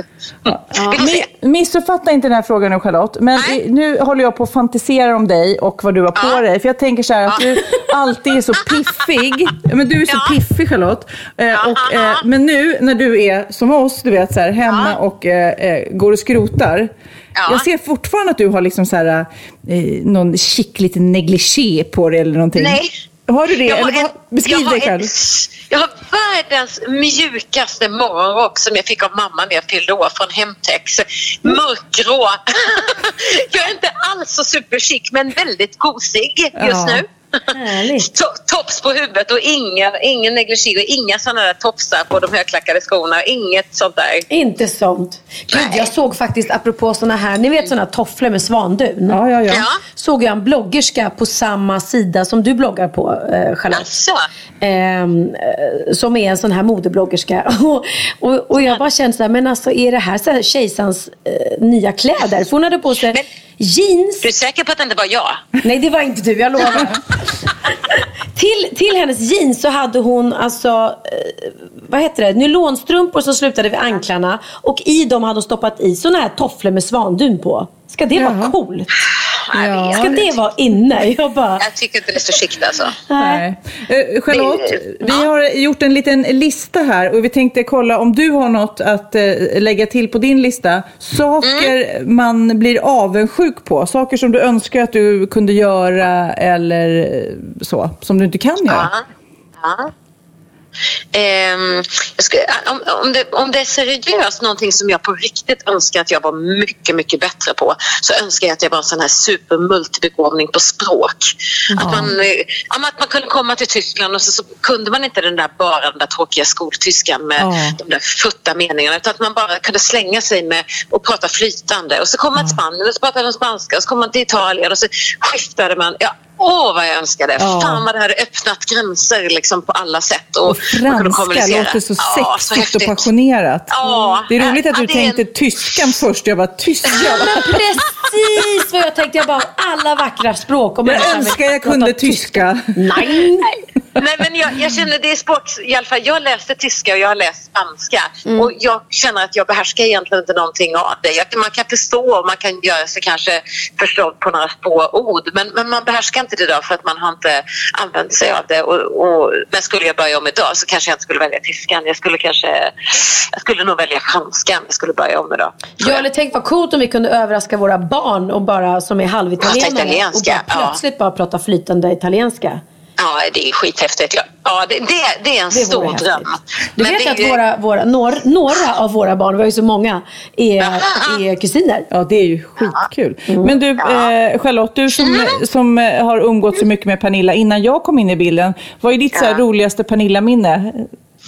Se. Mi- Missuppfatta inte den här frågan nu Charlotte. Men Nej. i- nu håller jag på att fantisera om dig och vad du har på Ja. dig. För jag tänker så här att du alltid är så piffig. Ja, Men du är så Ja. piffig Charlotte. Eh, Ja, och, ja, eh, men nu när du är som oss, du vet så här, hemma Ja. och eh, eh, går och skrotar. Ja. Jag ser fortfarande att du har liksom så här, eh, någon chic liten negligé på dig eller någonting. Nej. Har du det? Jag har Eller en- beskriv jag dig själv. en- Jag har världens mjukaste morgonrock som jag fick av mamma när jag fyllde år från Hemtex. Mörkgrå. jag är inte alls så superchic men väldigt gosig just Ja. nu. Tops på huvudet och inga, ingen negligé och inga sådana där topsar på de högklackade skorna. Inget sånt där. Inte sånt. Gud, jag såg faktiskt, apropå såna här, ni vet såna tofflor med svandun. Ja, ja, ja. Ja. Såg jag en bloggerska på samma sida som du bloggar på, eh, Charlotte. Alltså, eh, som är en sån här modebloggerska. Och, och, och jag bara kände så här, men alltså är det här, så här kejsarens eh, nya kläder? För hon hade på sig Men- jeans. du är säker på att det inte var jag? Nej, det var inte du, jag lovar. till, till hennes jeans så hade hon alltså, eh, vad heter det, nylonstrumpor som slutade vid anklarna. Och i dem hade hon stoppat i såna här tofflor med svandun på. Ska det vara coolt? Ja. Ska det vara inne? Jag bara, Jag tycker inte det är så chict alltså. Nej. Eh, Charlotte, vi har gjort en liten lista här och vi tänkte kolla om du har något att eh, lägga till på din lista. Saker man blir avundsjuk på, saker som du önskar att du kunde göra eller eh, så, som du inte kan göra. Ja. Jag skulle, om, om, det, om det är seriöst någonting som jag på riktigt önskar att jag var mycket, mycket bättre på så önskar jag att jag var en sån här supermultibegåvning på språk. Att, man, eh, att man kunde komma till Tyskland och så, så kunde man inte den där bara den där tråkiga skoltyskan med Ja. de där futta meningarna utan att man bara kunde slänga sig med och prata flytande och så kom man till Spanien och så pratade man spanska och så kom man till Italien och så skiftade man. Ja, Åh vad jag önskade! Ja. Fan vad det hade öppnat gränser liksom, på alla sätt. Och, Och franska låter så Ja, så sexigt och passionerat. Ja. Det är roligt att Ja, du det är en- tänkte tyskan först. Jag bara, tyska? men precis vad jag tänkte. Jag bara, alla vackra språk. Och Jag människan vill önskar jag kunde tyska. Nej. Nej, men jag, jag känner det är språk, i alla fall jag läste tyska och jag har läst spanska Mm. och jag känner att jag behärskar egentligen inte någonting av det. Jag, man kan förstå och man kan göra sig kanske förstådd på några få ord men, men man behärskar inte det då för att man har inte använt sig av det. Och, och, men skulle jag börja om idag så kanske jag inte skulle välja tyskan. Jag skulle kanske, jag skulle nog välja franskan jag skulle börja om idag. Jag hade tänkt vad coolt om vi kunde överraska våra barn och bara, som är halvitalienare och bara ja. plötsligt bara prata flytande italienska. Ja, det är skithäftigt. Ja, ja det, det, det är en Det stor häftigt. dröm. Du Men vet det att våra, våra, några, några av våra barn, vi har ju så många, är, är kusiner. Ja, det är ju skitkul. Men du, eh, Charlotte, du som, som eh, har umgått så mycket med Pernilla innan jag kom in i bilden. Vad är ditt så här, roligaste Pernilla-minne?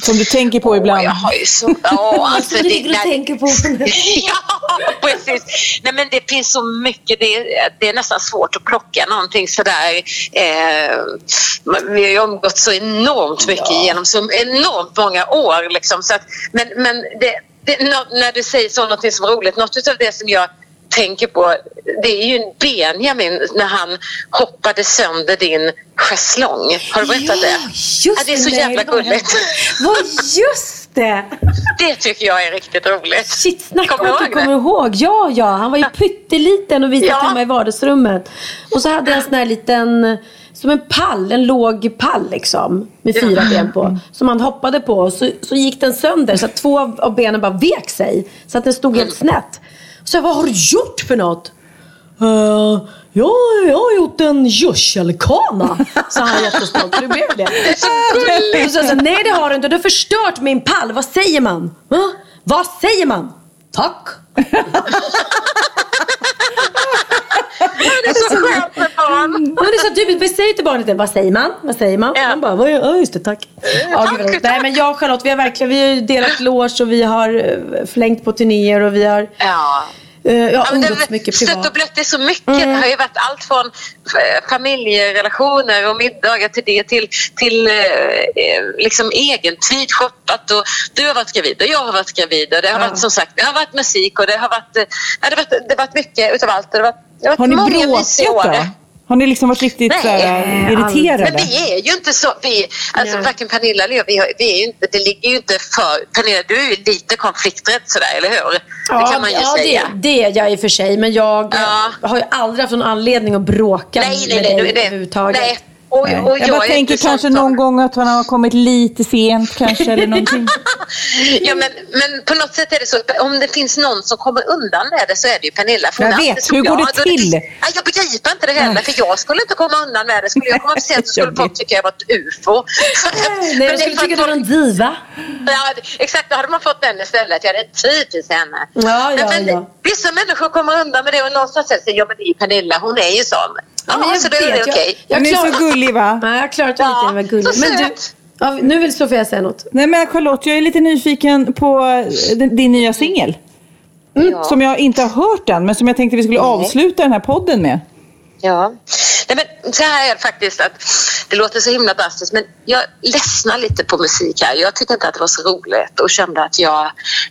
Som du tänker på ibland? Jag har ju så... Ja, alltså, det- ligger och tänker på. ja, precis. Nej, men det finns så mycket. Det är, det är nästan svårt att plocka någonting sådär. Eh, vi har ju umgått så enormt mycket genom så enormt många år. Liksom, så att, men men det, det, när du säger så någonting som är roligt, något av det som jag tänker på det är ju Benjamin när han hoppade sönder din schäslong. Har du berättat det? just ja, det är så det, jävla gulligt. Vad just det! Det tycker jag är riktigt roligt. Shit, snacka Kommer om att du ihåg kommer ihåg. Ja, ja, han var ju pytteliten och vi satt Ja. hemma i vardagsrummet. Och så hade jag en sån här liten, som en pall, en låg pall liksom. Med fyra ben på. Som han hoppade på och så, så gick den sönder så att två av av benen bara vek sig. Så att den stod helt snett. Så jag, vad har du gjort för något? Eh, uh, ja, jag har gjort en gödselkana. Sa han jättestolt. Du blev det? det så sa jag, nej det har du inte. Du har förstört min pall. Vad säger man? Va? Vad säger man? Tack. Det är så skönt med barn. Ja, men det är så typiskt. Vi säger till barnet. Vad säger man? Vad säger man? Ja. Man bara, "Vad ja just det, tack. Ja, roligt. Nej men jag och Charlotte, vi har verkligen vi har delat loge och vi har eh, flängt på turnéer och vi har Ja. eh, ja, Ja, det, mycket stött och privat. blött är så mycket. Det har ju varit allt från eh, familjerelationer och middagar till det till, till liksom egen tid, shoppat och du har varit gravid och jag har varit gravid och det har varit som sagt det har varit musik och det har varit, ja, det har varit, det har varit mycket utav allt. Det har varit, har ni bråkat då? Har ni liksom varit riktigt Nej, så här, irriterade? Men vi är ju inte så, vi, alltså Nej. varken Pernilla eller jag, vi, har, vi är ju inte, det ligger ju inte för, Pernilla du är ju lite konflikträdd sådär, eller hur? det kan man ju ja, säga. Det, det är jag i och för sig. Men jag Ja. har ju aldrig haft någon anledning att bråka Nej, nej, med nej. dig det, överhuvudtaget. nej. Och, och jag bara är tänker kanske sån som- någon gång att han har kommit lite sent kanske eller någonting. Ja, men, men på något sätt är det så att om det finns någon som kommer undan med det så är det ju Pernilla. Jag vet. Hur går det glad och till? Ja, jag begriper inte det heller för jag skulle inte komma undan med det. Skulle jag komma för sent så skulle Jag folk tycka jag var ett ufo. Nej, Men jag det skulle tycka att du var en diva. Ja, det- exakt, då hade man fått den istället. Ja, det är typiskt henne. Ja, ja, men, men ja. Vissa människor kommer undan med det och någonstans säger ja men det är ju Pernilla, hon är ju sån. Ja, men jag så då är det okej. Den är så gullig va? Nej, jag klarar inte ja, med gullig. Men du, ja, nu vill Sofia säga något. Nej men Charlotte, jag är lite nyfiken på eh, din, nya singel. Ja. Som jag inte har hört än, men som jag tänkte vi skulle avsluta den här podden med. Ja. Nej, men så här är det faktiskt att det låter så himla drastiskt men jag ledsnar lite på musik här. Jag tyckte inte att det var så roligt och kände att jag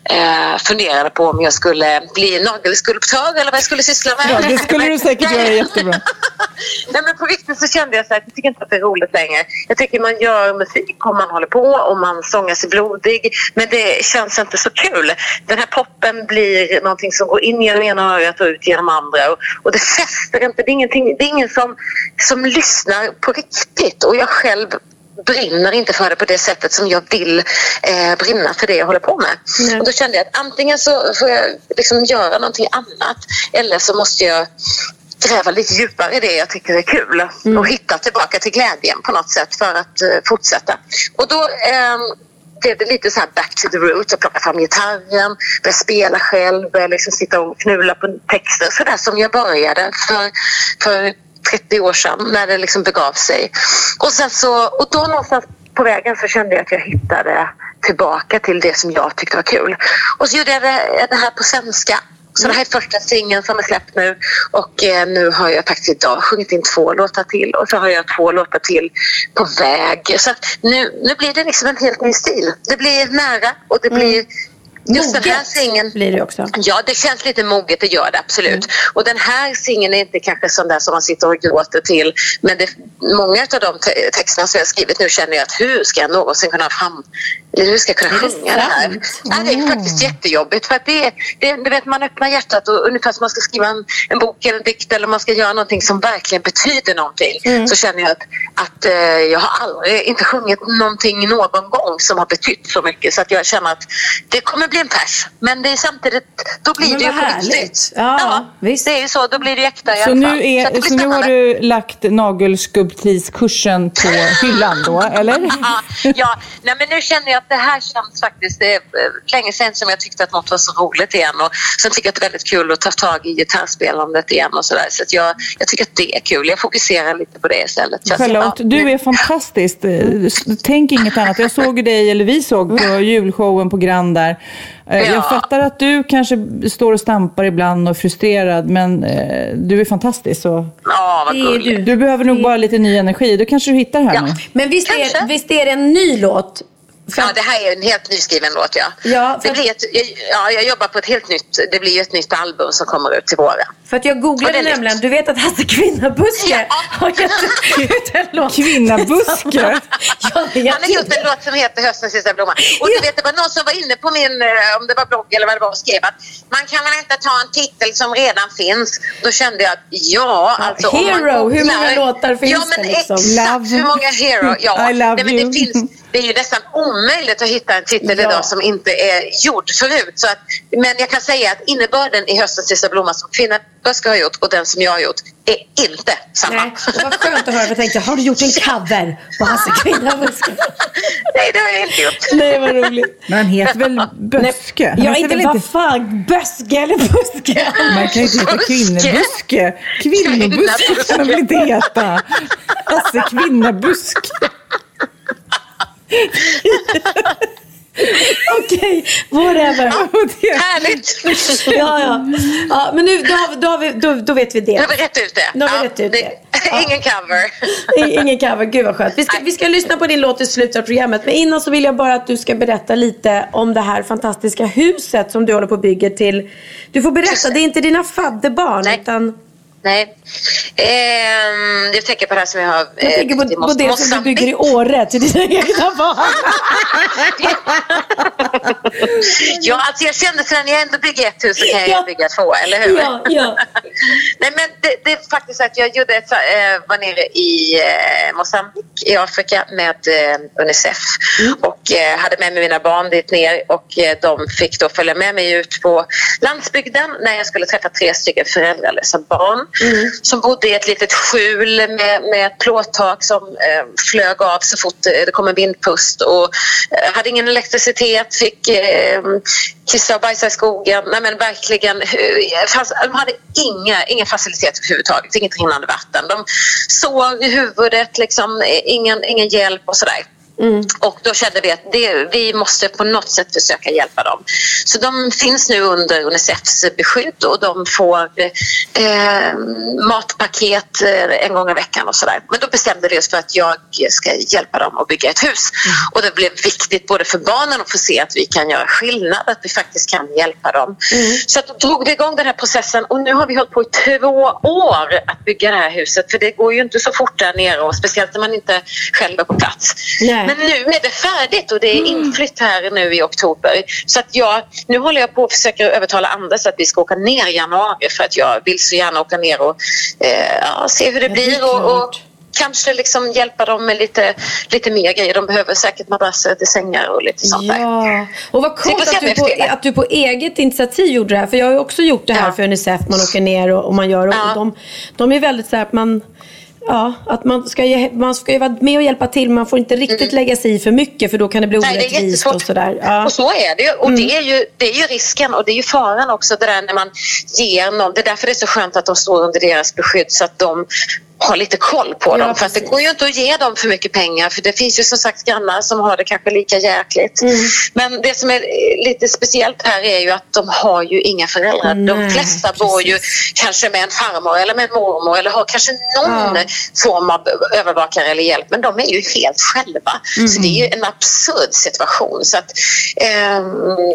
eh, funderade på om jag skulle bli nagelskulptör eller vad jag skulle syssla med. Ja, det skulle du säkert göra jättebra. Nej men på riktigt så kände jag så här, jag tycker inte att det är roligt längre. Jag tycker man gör musik och man håller på och man sångar sig blodig. Men det känns inte så kul. Den här poppen blir någonting som går in genom ena örat och ut genom andra. Och, och det fäster inte. Det är, ingenting, det är ingen som, som lyssnar på riktigt. Och jag själv brinner inte för det på det sättet som jag vill eh, brinna för det jag håller på med. Och då kände jag att antingen så får jag liksom göra någonting annat eller så måste jag gräva lite djupare i det jag tycker är kul och hitta tillbaka till glädjen på något sätt för att eh, fortsätta. Och då ehm, blev det lite så här back to the roots och plocka fram gitarren, börja spela själv, börja liksom sitta och knula på texter sådär som jag började för, för 30 år sedan när det liksom begav sig. Och, sen så, och då någonstans på vägen så kände jag att jag hittade tillbaka till det som jag tyckte var kul. Och så gjorde jag det, det här på svenska. Så det här är första singeln som är släppt nu och eh, nu har jag faktiskt idag sjungit in två låtar till och så har jag två låtar till på väg. Så nu, nu blir det liksom en helt ny stil. Det blir nära och det blir Just den här Moget singeln, blir det också. Ja, det känns lite moget, det gör det absolut. Och den här singeln är inte kanske sån där som man sitter och gråter till. Men det, många av de te- texterna som jag har skrivit nu känner jag att hur ska jag någonsin kunna fram... Hur ska jag kunna sjunga det här? Ja, det är faktiskt jättejobbigt. För att det, det, du vet, man öppnar hjärtat och ungefär som man ska skriva en, en bok eller en dikt eller man ska göra någonting som verkligen betyder någonting. Så känner jag att, att eh, jag har aldrig, inte sjungit någonting någon gång som har betytt så mycket. Så att jag känner att det kommer bli en pers. Men det är samtidigt, då blir Men det ju på riktigt. Ja, visst. Det är ju så, då blir det äkta i Så alla fall. nu, är, blir så nu har du lagt nagelskulptriskursen på hyllan då, eller? Ja, ja, nej men nu känner jag att det här känns faktiskt, det är eh, länge sedan som jag tyckte att något var så roligt igen och sen tycker jag att det är väldigt kul att ta tag i gitarrspelandet igen och sådär så att jag, jag tycker att det är kul. Jag fokuserar lite på det istället. Så Charlotte, ja, du är fantastisk. Eh, Tänk inget annat. Jag såg dig, eller vi såg på julshowen på Grand där. Eh, Ja. Jag fattar att du kanske står och stampar ibland och är frustrerad, men eh, du är fantastisk. Så Ja, vad gulligt. du. du behöver nog bara lite ny energi. Då kanske du hittar här Ja. nu. Men visst är, visst är det en ny låt? Ja, det här är en helt nyskriven låt, ja. Ja, det blir ett, ja, jag jobbar på ett helt nytt, det blir ju ett nytt album som kommer ut till våren. för att jag googlade nämligen, nytt. du vet att Hasse Kvinnabuske Ja. har gett ut en låt. Kvinnabuske? ja, det Han har gjort en låt som heter Höstens sista blomma. Och du vet, det var någon som var inne på min, eh, om det var blogg eller vad det var, och skrev att man kan väl inte ta en titel som redan finns. Då kände jag att ja, alltså om man Hero, hur många låtar finns ja, men det liksom? Exakt, Love. hur många hero? Ja, I love nej, men you. det finns det är ju nästan omöjligt att hitta en titel Ja. idag som inte är gjord förut. Så att, men jag kan säga att innebörden i Höstens sista blomma som Kvinna Böske har gjort och den som jag har gjort är inte samma. Nej, det var skönt att höra. för Jag tänkte, har du gjort en cover på Hasse Kvinnabuske? Nej, det har jag inte gjort. Nej, vad roligt. Men han heter väl Böske? Han Ja, heter inte väl vad fan, Böske eller Buske. Man kan ju inte heta kvinnebuske. Kvinnobuske kan man väl inte heta? Alltså kvinnabuske. Okej, whatever. Härligt! Ja, ja. ja men nu, då, har då, har vi, då, då vet vi Nu har det. vi rätt ut det. Nu har vi ut det. Ja. Ingen cover. Ingen cover, gud vad skönt. Vi ska, vi ska lyssna på din låt i slutet av programmet. Men innan så vill jag bara att du ska berätta lite om det här fantastiska huset som du håller på och bygger till. Du får berätta, det är inte dina fadderbarn Nej. utan Nej. Ehm, jag tänker på det här som jag har... jag tänker på, på det som du bygger i Åre till dina egna barn. Ja, alltså jag kände så när jag ändå bygger ett hus så kan jag Ja. bygga två, eller hur? Ja, ja. Nej, men det, det är faktiskt så att jag gjorde ett, eh, var nere i eh, Mozambique i Afrika med eh, Unicef och eh, hade med mig mina barn dit ner och eh, de fick då följa med mig ut på landsbygden när jag skulle träffa tre stycken föräldralösa barn. Mm. som bodde i ett litet skjul med, med ett plåttak som eh, flög av så fort det kom en vindpust och eh, hade ingen elektricitet, fick eh, kissa och bajsa i skogen. Nej, men verkligen, eh, fanns, de hade inga, inga faciliteter överhuvudtaget, inget rinnande vatten. De såg i huvudet, liksom, eh, ingen, ingen hjälp och sådär. Och då kände vi att det, vi måste på något sätt försöka hjälpa dem. Så de finns nu under Unicefs beskydd och de får eh, matpaket eh, en gång i veckan och sådär. Men då bestämde vi oss för att jag ska hjälpa dem att bygga ett hus. Och det blev viktigt både för barnen att få se att vi kan göra skillnad, att vi faktiskt kan hjälpa dem. Så att då drog vi igång den här processen och nu har vi hållit på i två år att bygga det här huset. För det går ju inte så fort där nere och speciellt när man inte själv är på plats. Nej. Men nu är det färdigt och det är inflytt här nu i oktober. Så att jag, nu håller jag på att försöka övertala Anders att vi ska åka ner i januari för att jag vill så gärna åka ner och eh, ja, se hur det blir och, och kanske liksom hjälpa dem med lite, lite mer grejer. De behöver säkert madrasser till sängar och lite sånt där. Ja, och vad coolt att du, på, att du på eget initiativ gjorde det här. För jag har ju också gjort det här Ja. för Unicef. Man åker ner och, och man gör och Ja. de, de är väldigt så här att man Ja, att man ska, ju, man ska ju vara med och hjälpa till. Man får inte riktigt lägga sig i för mycket för då kan det bli Mm. Nej, det är orättvist jättesvårt. och sådär. Ja. Och så är det ju. Och det, är ju, det är ju risken och det är ju faran också det där när man ger någon. Det är därför det är så skönt att de står under deras beskydd så att de har lite koll på Ja, dem. För att det precis. går ju inte att ge dem för mycket pengar för det finns ju som sagt grannar som har det kanske lika jäkligt. Mm. Men det som är eh, lite speciellt här är ju att de har ju inga föräldrar. de Nej, flesta bor ju kanske med en farmor eller med en mormor eller har kanske någon Ja. form av övervakare eller hjälp men de är ju helt själva. Så det är ju en absurd situation. Så att, ehm,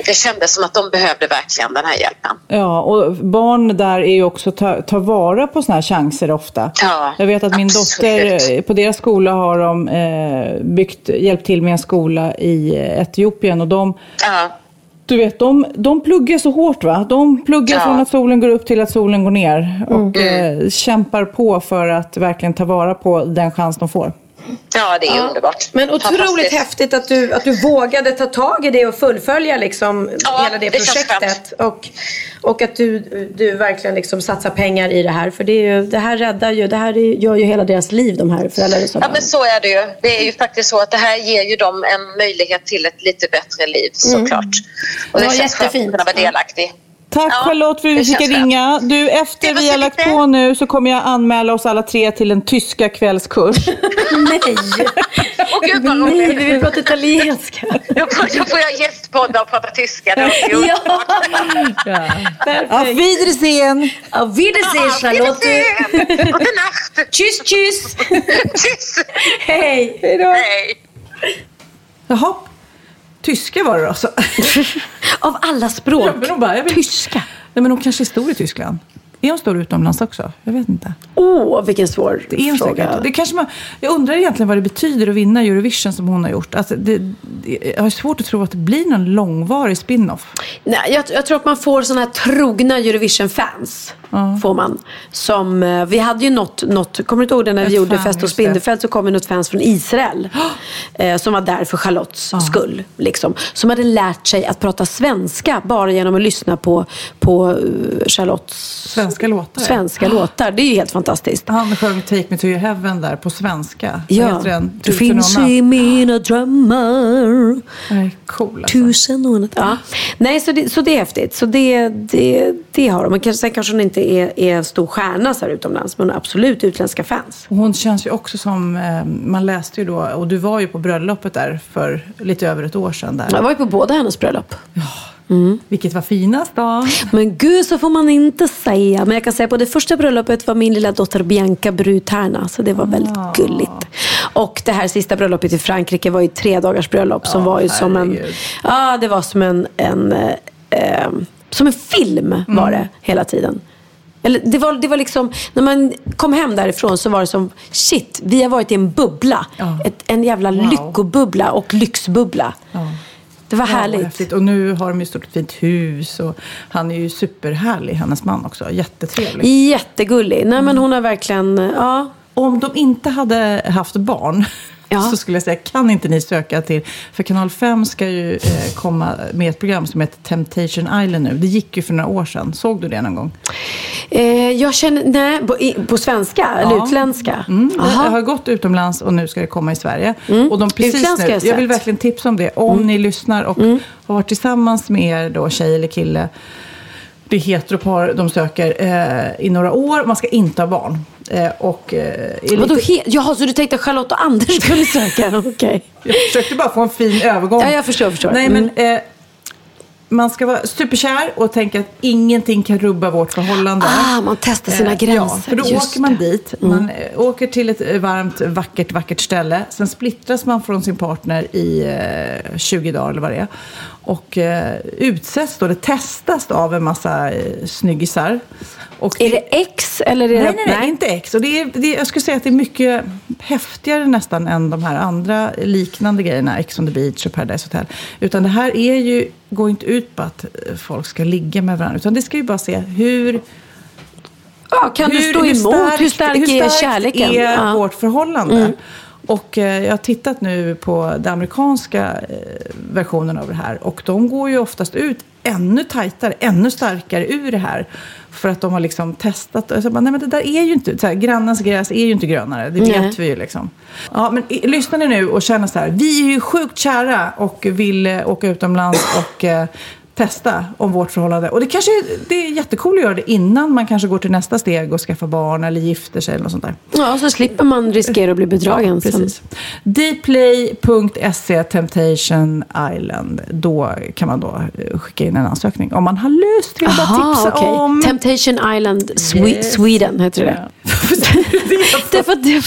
det kändes som att de behövde verkligen den här hjälpen. Ja, och barn där är ju också ta, ta vara på sådana här chanser ofta. Ja, Jag vet att min absolut. dotter, eh, på deras skola har de eh, byggt, hjälpt till med en skola i eh, Etiopien och de Ja. du vet, de, de pluggar så hårt va? De pluggar Ja. från att solen går upp till att solen går ner. Och eh, kämpar på för att verkligen ta vara på den chans de får. Ja, det är underbart. Men otroligt häftigt att du, att du vågade ta tag i det och fullfölja liksom Ja, hela det, det projektet. Och, och att du, du verkligen liksom satsar pengar i det här. För det, är ju, det här räddar ju, det här är- gör ju hela deras liv, de här föräldralösa Ja, men så är det ju. Det är ju faktiskt så att det här ger ju dem en möjlighet till ett lite bättre liv såklart. Och det Ja, känns skönt jättefint. att kunna vara delaktig. Tack Ja, Charlotte för att vi fick ringa. Du, efter vi har lagt lite. på nu så kommer jag anmäla oss alla tre till en tyska kvällskurs. Nej! Åh gud vad Nej, vi vill prata italienska. Då får, då får jag gästpodda och prata tyska. Ja. Auf. Wiedersehen! Auf Wiedersehen Charlotte. Wiedersehen. Gute Nacht. Tschüss, tschüss. Tschüss. Hej. Hej. Jaha, tyska var det alltså. Av alla språk. Ja, men de bara, jag Tyska. Nej, men de kanske är stor i Tyskland. Är de stor utomlands också? Jag vet inte. Åh, vilken svår Det är fråga. Det kanske man, jag undrar egentligen vad det betyder att vinna Eurovision som hon har gjort. Alltså, det, det, jag har svårt att tro att det blir någon långvarig spin-off. Nej, jag, jag tror att man får såna här trogna Eurovision-fans. Får man. Som, eh, vi hade ju något, något kommer du inte ihåg det när vi Ett gjorde fan, Fest och. Spindelfält så kom det något fans från Israel. eh, som var där för Charlottes skull. Liksom. Som hade lärt sig att prata svenska bara genom att lyssna på, på eh, Charlottes Svenska låtar. svenska låtar. Det är ju helt fantastiskt. Han sjöng Take Me To Your Heaven där på svenska. Ja, den? du finns i mina drömmar. Cool alltså. Tusen och en. Ja. Nej, så det, så det är häftigt. Så det, det, det har de. Men kanske, sen kanske hon inte är, är en stor stjärna så här utomlands. Men hon har absolut utländska fans. Hon känns ju också som, eh, man läste ju då, och du var ju på bröllopet där för lite över ett år sedan där. Jag var ju på båda hennes bröllop. Vilket var finast då? Men gud så får man inte säga. Men jag kan säga på det första bröllopet var min lilla dotter Bianca brudtärna. Så det var väldigt Ah. gulligt. Och det här sista bröllopet i Frankrike var ju tre dagars bröllop. Som Ja, var ju som en... Ja, det var som en... en eh, eh, som en film var Mm. det hela tiden. Eller det var, det var liksom, när man kom hem därifrån så var det som, shit, vi har varit i en bubbla. Ja. Ett, en jävla Wow. lyckobubbla och lyxbubbla. Ja. Det var Ja, härligt. häftigt. Och nu har de ju stort fint hus och han är ju superhärlig, hennes man också. Jättetrevlig. Jättegullig. Nej men hon har verkligen, ja. Om de inte hade haft barn, Ja. så skulle jag säga, kan inte ni söka till... För Kanal 5 ska ju eh, komma med ett program som heter Temptation Island nu. Det gick ju för några år sedan. Såg du det någon gång? Eh, jag känner, nej, på, på svenska eller Ja. utländska? Mm. Jag har gått utomlands och nu ska det komma i Sverige. Mm. Och de precis Utländska nu, jag jag vill. Mm. verkligen tipsa om det. Om ni lyssnar och har varit tillsammans med er då, tjej eller kille. Det är heteropar de söker eh, i några år. Man ska inte ha barn. Eh, och, eh, Vadå, lite- he- Jaha, så du tänkte att Charlotte och Anders skulle söka? Okej. Jag försökte bara få en fin övergång. Ja, jag förstår, förstår. Nej, Mm. men, eh, man ska vara superkär och tänka att ingenting kan rubba vårt förhållande. Ah, man testar sina Eh, gränser. Ja, för då Just åker man det. dit. Man eh, åker till ett eh, varmt, vackert, vackert ställe. Sen splittras man från sin partner i eh, 20 dagar eller vad det är. Och eh, utsätts då, det testas av en massa eh, snyggisar. Och Är det X eller är Nej, det... nej, nej, inte X. Och det är, det jag skulle säga att det är mycket häftigare nästan än de här andra liknande grejerna, Ex on the beach och Paradise Hotel. Utan det här är ju, går inte ut på att eh, folk ska ligga med varandra, utan det ska ju bara se hur... Ja, kan du stå emot? Hur stark är kärleken? är Ja. vårt förhållande? Mm. Och eh, jag har tittat nu på den amerikanska eh, versionen av det här. Och de går ju oftast ut ännu tajtare, ännu starkare ur det här. För att de har liksom testat. Och så bara, nej men det där är ju inte, så här, grannens gräs är ju inte grönare. Det vet Nej. vi ju liksom. Ja, men i- lyssnar ni nu och känner så här, vi är ju sjukt kära och vill eh, åka utomlands och eh, testa om vårt förhållande. Och det kanske det är jättekul att göra det innan man kanske går till nästa steg och skaffar barn eller gifter sig eller något sånt där. Ja, så slipper man riskera att bli bedragen. Precis. Dplay.se Temptation Island. Då kan man då eh, skicka in en ansökning. Om man har lust jag bara tipsa okej. om. Temptation Island Swe- Yes. Sweden heter det. Därför att det...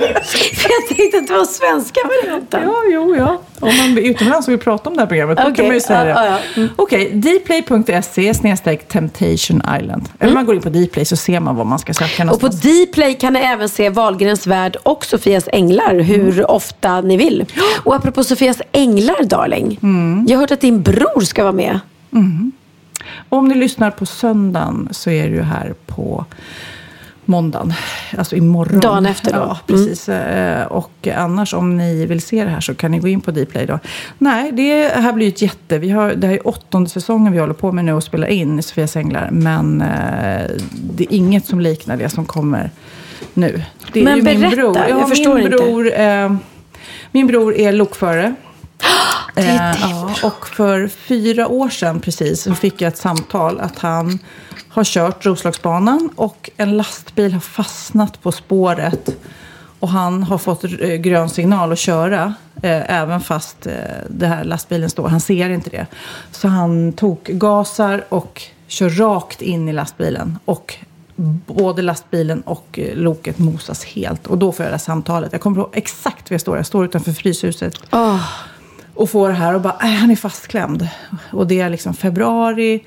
För jag tänkte att det var svenska varianten. Ja, jo, ja. Om man är utomlands och vill prata om det här programmet, då Okej, kan man ju säga det. ja, ja. Mm. Okej, dplay.se snedstreck Temptation Island. Eller man går in på Dplay så ser man vad man ska söka Mm. Och på någonstans. Dplay kan ni även se Wahlgrens värld och Sofias änglar hur Mm. ofta ni vill. Och apropå Sofias änglar, darling. Mm. Jag har hört att din bror ska vara med. Om ni lyssnar på söndagen så är ju här på måndagen. Alltså imorgon. Dagen efter då. Ja, precis. Eh, Och annars om ni vill se det här så kan ni gå in på Dplay då. Nej, det här blir ju ett jätte... Vi har, det här är åttonde säsongen vi håller på med nu och spelar in i Sofias Änglar. Men eh, det är inget som liknar det som kommer nu. Det är Men ju min berätta, bror. jag förstår min inte. bror, eh, min bror är lokförare. Det är Eh, dig, ja, och för fyra år sedan precis så fick jag ett samtal att han har kört Roslagsbanan och en lastbil har fastnat på spåret. Och han har fått eh, grön signal att köra, eh, även fast eh, det här lastbilen står. Han ser inte det. Så han tog gasar och kör rakt in i lastbilen. Och både lastbilen och eh, loket mosas helt. Och då får jag det här samtalet. Jag kommer ihåg exakt var jag står. Jag står utanför Fryshuset. Åh, Och får det här och bara, äh, han är fastklämd. Och det är liksom februari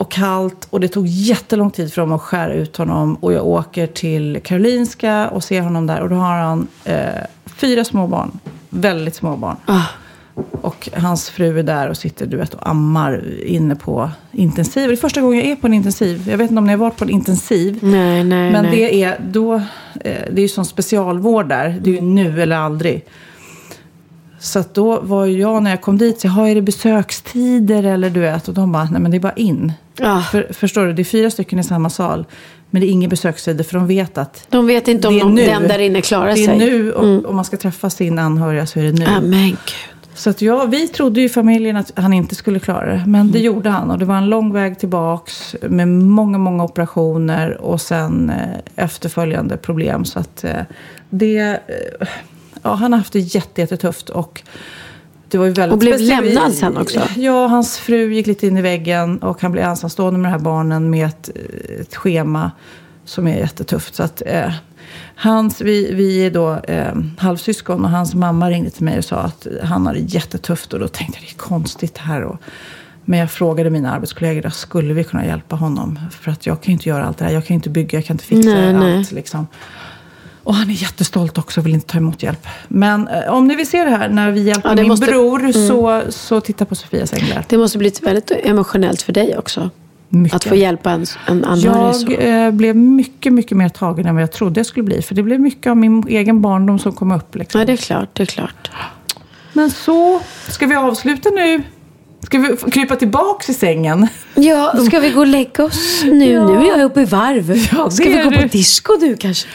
och kallt. Och det tog jättelång tid för dem att skära ut honom. Och jag åker till Karolinska och ser honom där. Och då har han eh, fyra små barn. Väldigt små barn. ah. Och hans fru är där och sitter du vet, och ammar inne på intensiv. Det är första gången jag är på en intensiv. Jag vet inte om ni har varit på en intensiv. Nej, nej, Men nej. det är då, eh, det är ju som specialvård där. Det är ju nu eller aldrig. Så att då var jag när jag kom dit, så jag, "Ha, är det besökstider eller du vet? Och de bara, nej men det är bara in. Ah. För, förstår du, det är fyra stycken i samma sal. Men det är inga besökstider för de vet att De vet inte om nu. den där inne klarar det är sig. nu och Mm. om man ska träffa sin anhöriga så är det nu. Ah, men gud. Så att ja, vi trodde ju i familjen att han inte skulle klara det. Men Mm. det gjorde han. Och det var en lång väg tillbaks med många, många operationer och sen eh, efterföljande problem. Så att eh, det... Eh, ja, han har haft det jätte, jättetufft. Och det var ju väldigt Och blev speciellt. lämnad sen också? Ja, hans fru gick lite in i väggen och han blev ensamstående med de här barnen med ett, ett schema som är jättetufft. Så att, eh, hans, vi, vi är då eh, halvsyskon och hans mamma ringde till mig och sa att han har det jättetufft. Och då tänkte jag, det är konstigt det här. Och, men jag frågade mina arbetskollegor, då, skulle vi kunna hjälpa honom? För att jag kan ju inte göra allt det här. Jag kan ju inte bygga, jag kan inte fixa Nej, allt. nej. Liksom. Och han är jättestolt också och vill inte ta emot hjälp. Men eh, om ni vill se det här när vi hjälper Ja, min måste- bror Mm. så, så titta på Sofias änglar. Det måste bli väldigt emotionellt för dig också. Mycket. Att få hjälpa en, en anhörig. Jag eh, blev mycket, mycket mer tagen än vad jag trodde jag skulle bli. För det blev mycket av min egen barndom som kom upp. Liksom. Ja, det är klart. Det är klart. Men så, ska vi avsluta nu? Ska vi krypa tillbaks i sängen? Ja, ska vi gå och lägga oss nu? Ja. Nu är jag uppe i varv. Ja, ska vi är gå på du. disco du kanske?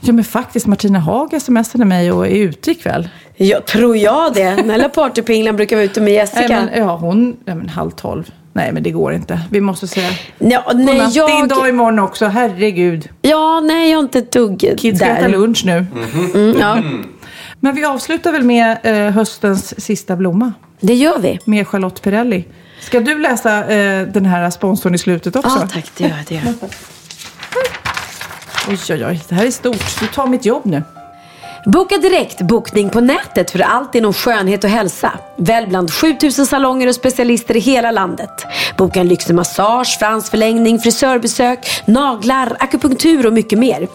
Ja, men faktiskt. Martina Haag smsade mig och är ute ikväll. Ja, tror jag det. Den lilla partypinglan brukar vara ute med Jessica. Nej, men, ja, hon... Ja, men halv tolv. Nej, men det går inte. Vi måste säga Ja, nej, godnatt. Det är en dag jag... imorgon också. Herregud. Ja, nej, jag har inte ett dugg Kids ska äta lunch nu. Mm, ja, Men vi avslutar väl med eh, höstens sista blomma. det gör vi. Med Charlotte Perrelli. Ska du läsa eh, den här sponsorn i slutet också? Ja, tack. Det gör jag. Det gör. Oj, oj, oj. Det här är stort. Du tar mitt jobb nu. Boka direkt bokning på nätet för allt inom skönhet och hälsa. Välj bland 7000 salonger och specialister i hela landet. Boka en lyxig massage, fransförlängning, frisörbesök, naglar, akupunktur och mycket mer.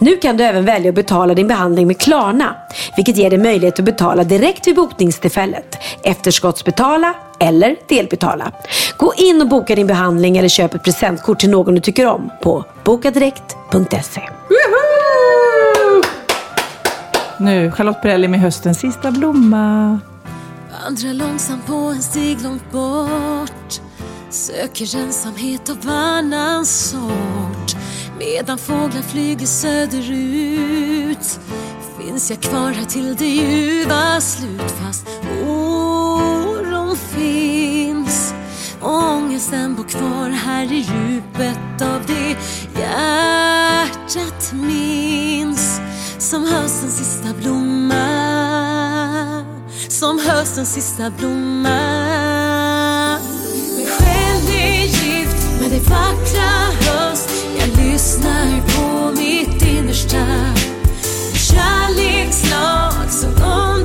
Nu kan du även välja att betala din behandling med Klarna, vilket ger dig möjlighet att betala direkt vid bokningstillfället, efterskottsbetala eller delbetala. Gå in och boka din behandling eller köp ett presentkort till någon du tycker om på bokadirekt.se. Nu, Charlotte Perrelli med höstens sista blomma. Vandrar långsamt på en stig långt bort. Söker ensamhet av annan sort. Medan fåglar flyger söderut. Finns jag kvar här till det ljuva slut Fast oron finns. Ångesten bor kvar här i djupet av det hjärtat minns. Som höstens sista blomma Som höstens sista blomma Min själ är gift med det vackra höst Jag lyssnar på mitt innersta. Kärlekslag som om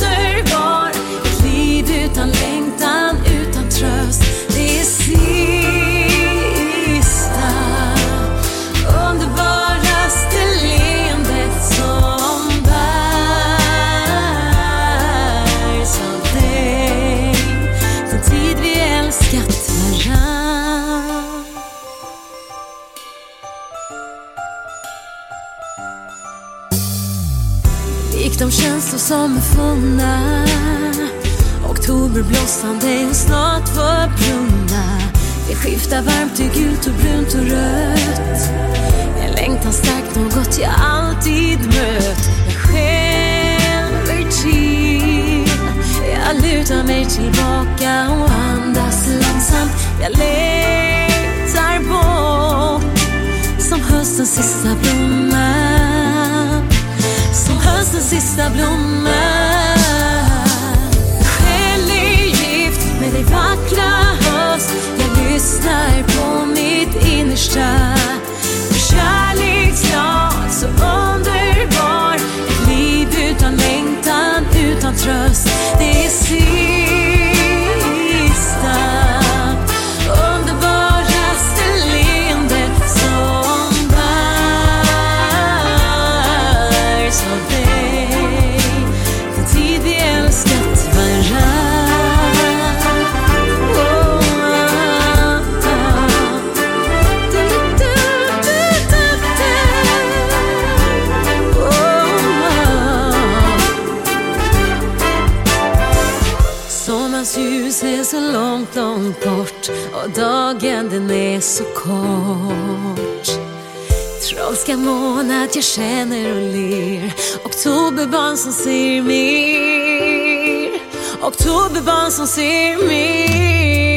känslor som är funna. Oktoberblossande och snart förbrunna Det skiftar varmt till gult och brunt och rött. En längtan stark, något jag alltid mött. Jag skälver till. Jag lutar mig tillbaka och andas långsamt. Jag längtar bort Som höstens sista blomma som höstens sista blomma Själ är gift med dig vackra höst Jag lyssnar på mitt innersta. Kärlekslag så underbar. Ett liv utan längtan, utan tröst. Det är sista älskar månad jag känner och ler. Oktoberbarn som ser mer. Oktoberbarn som ser mer.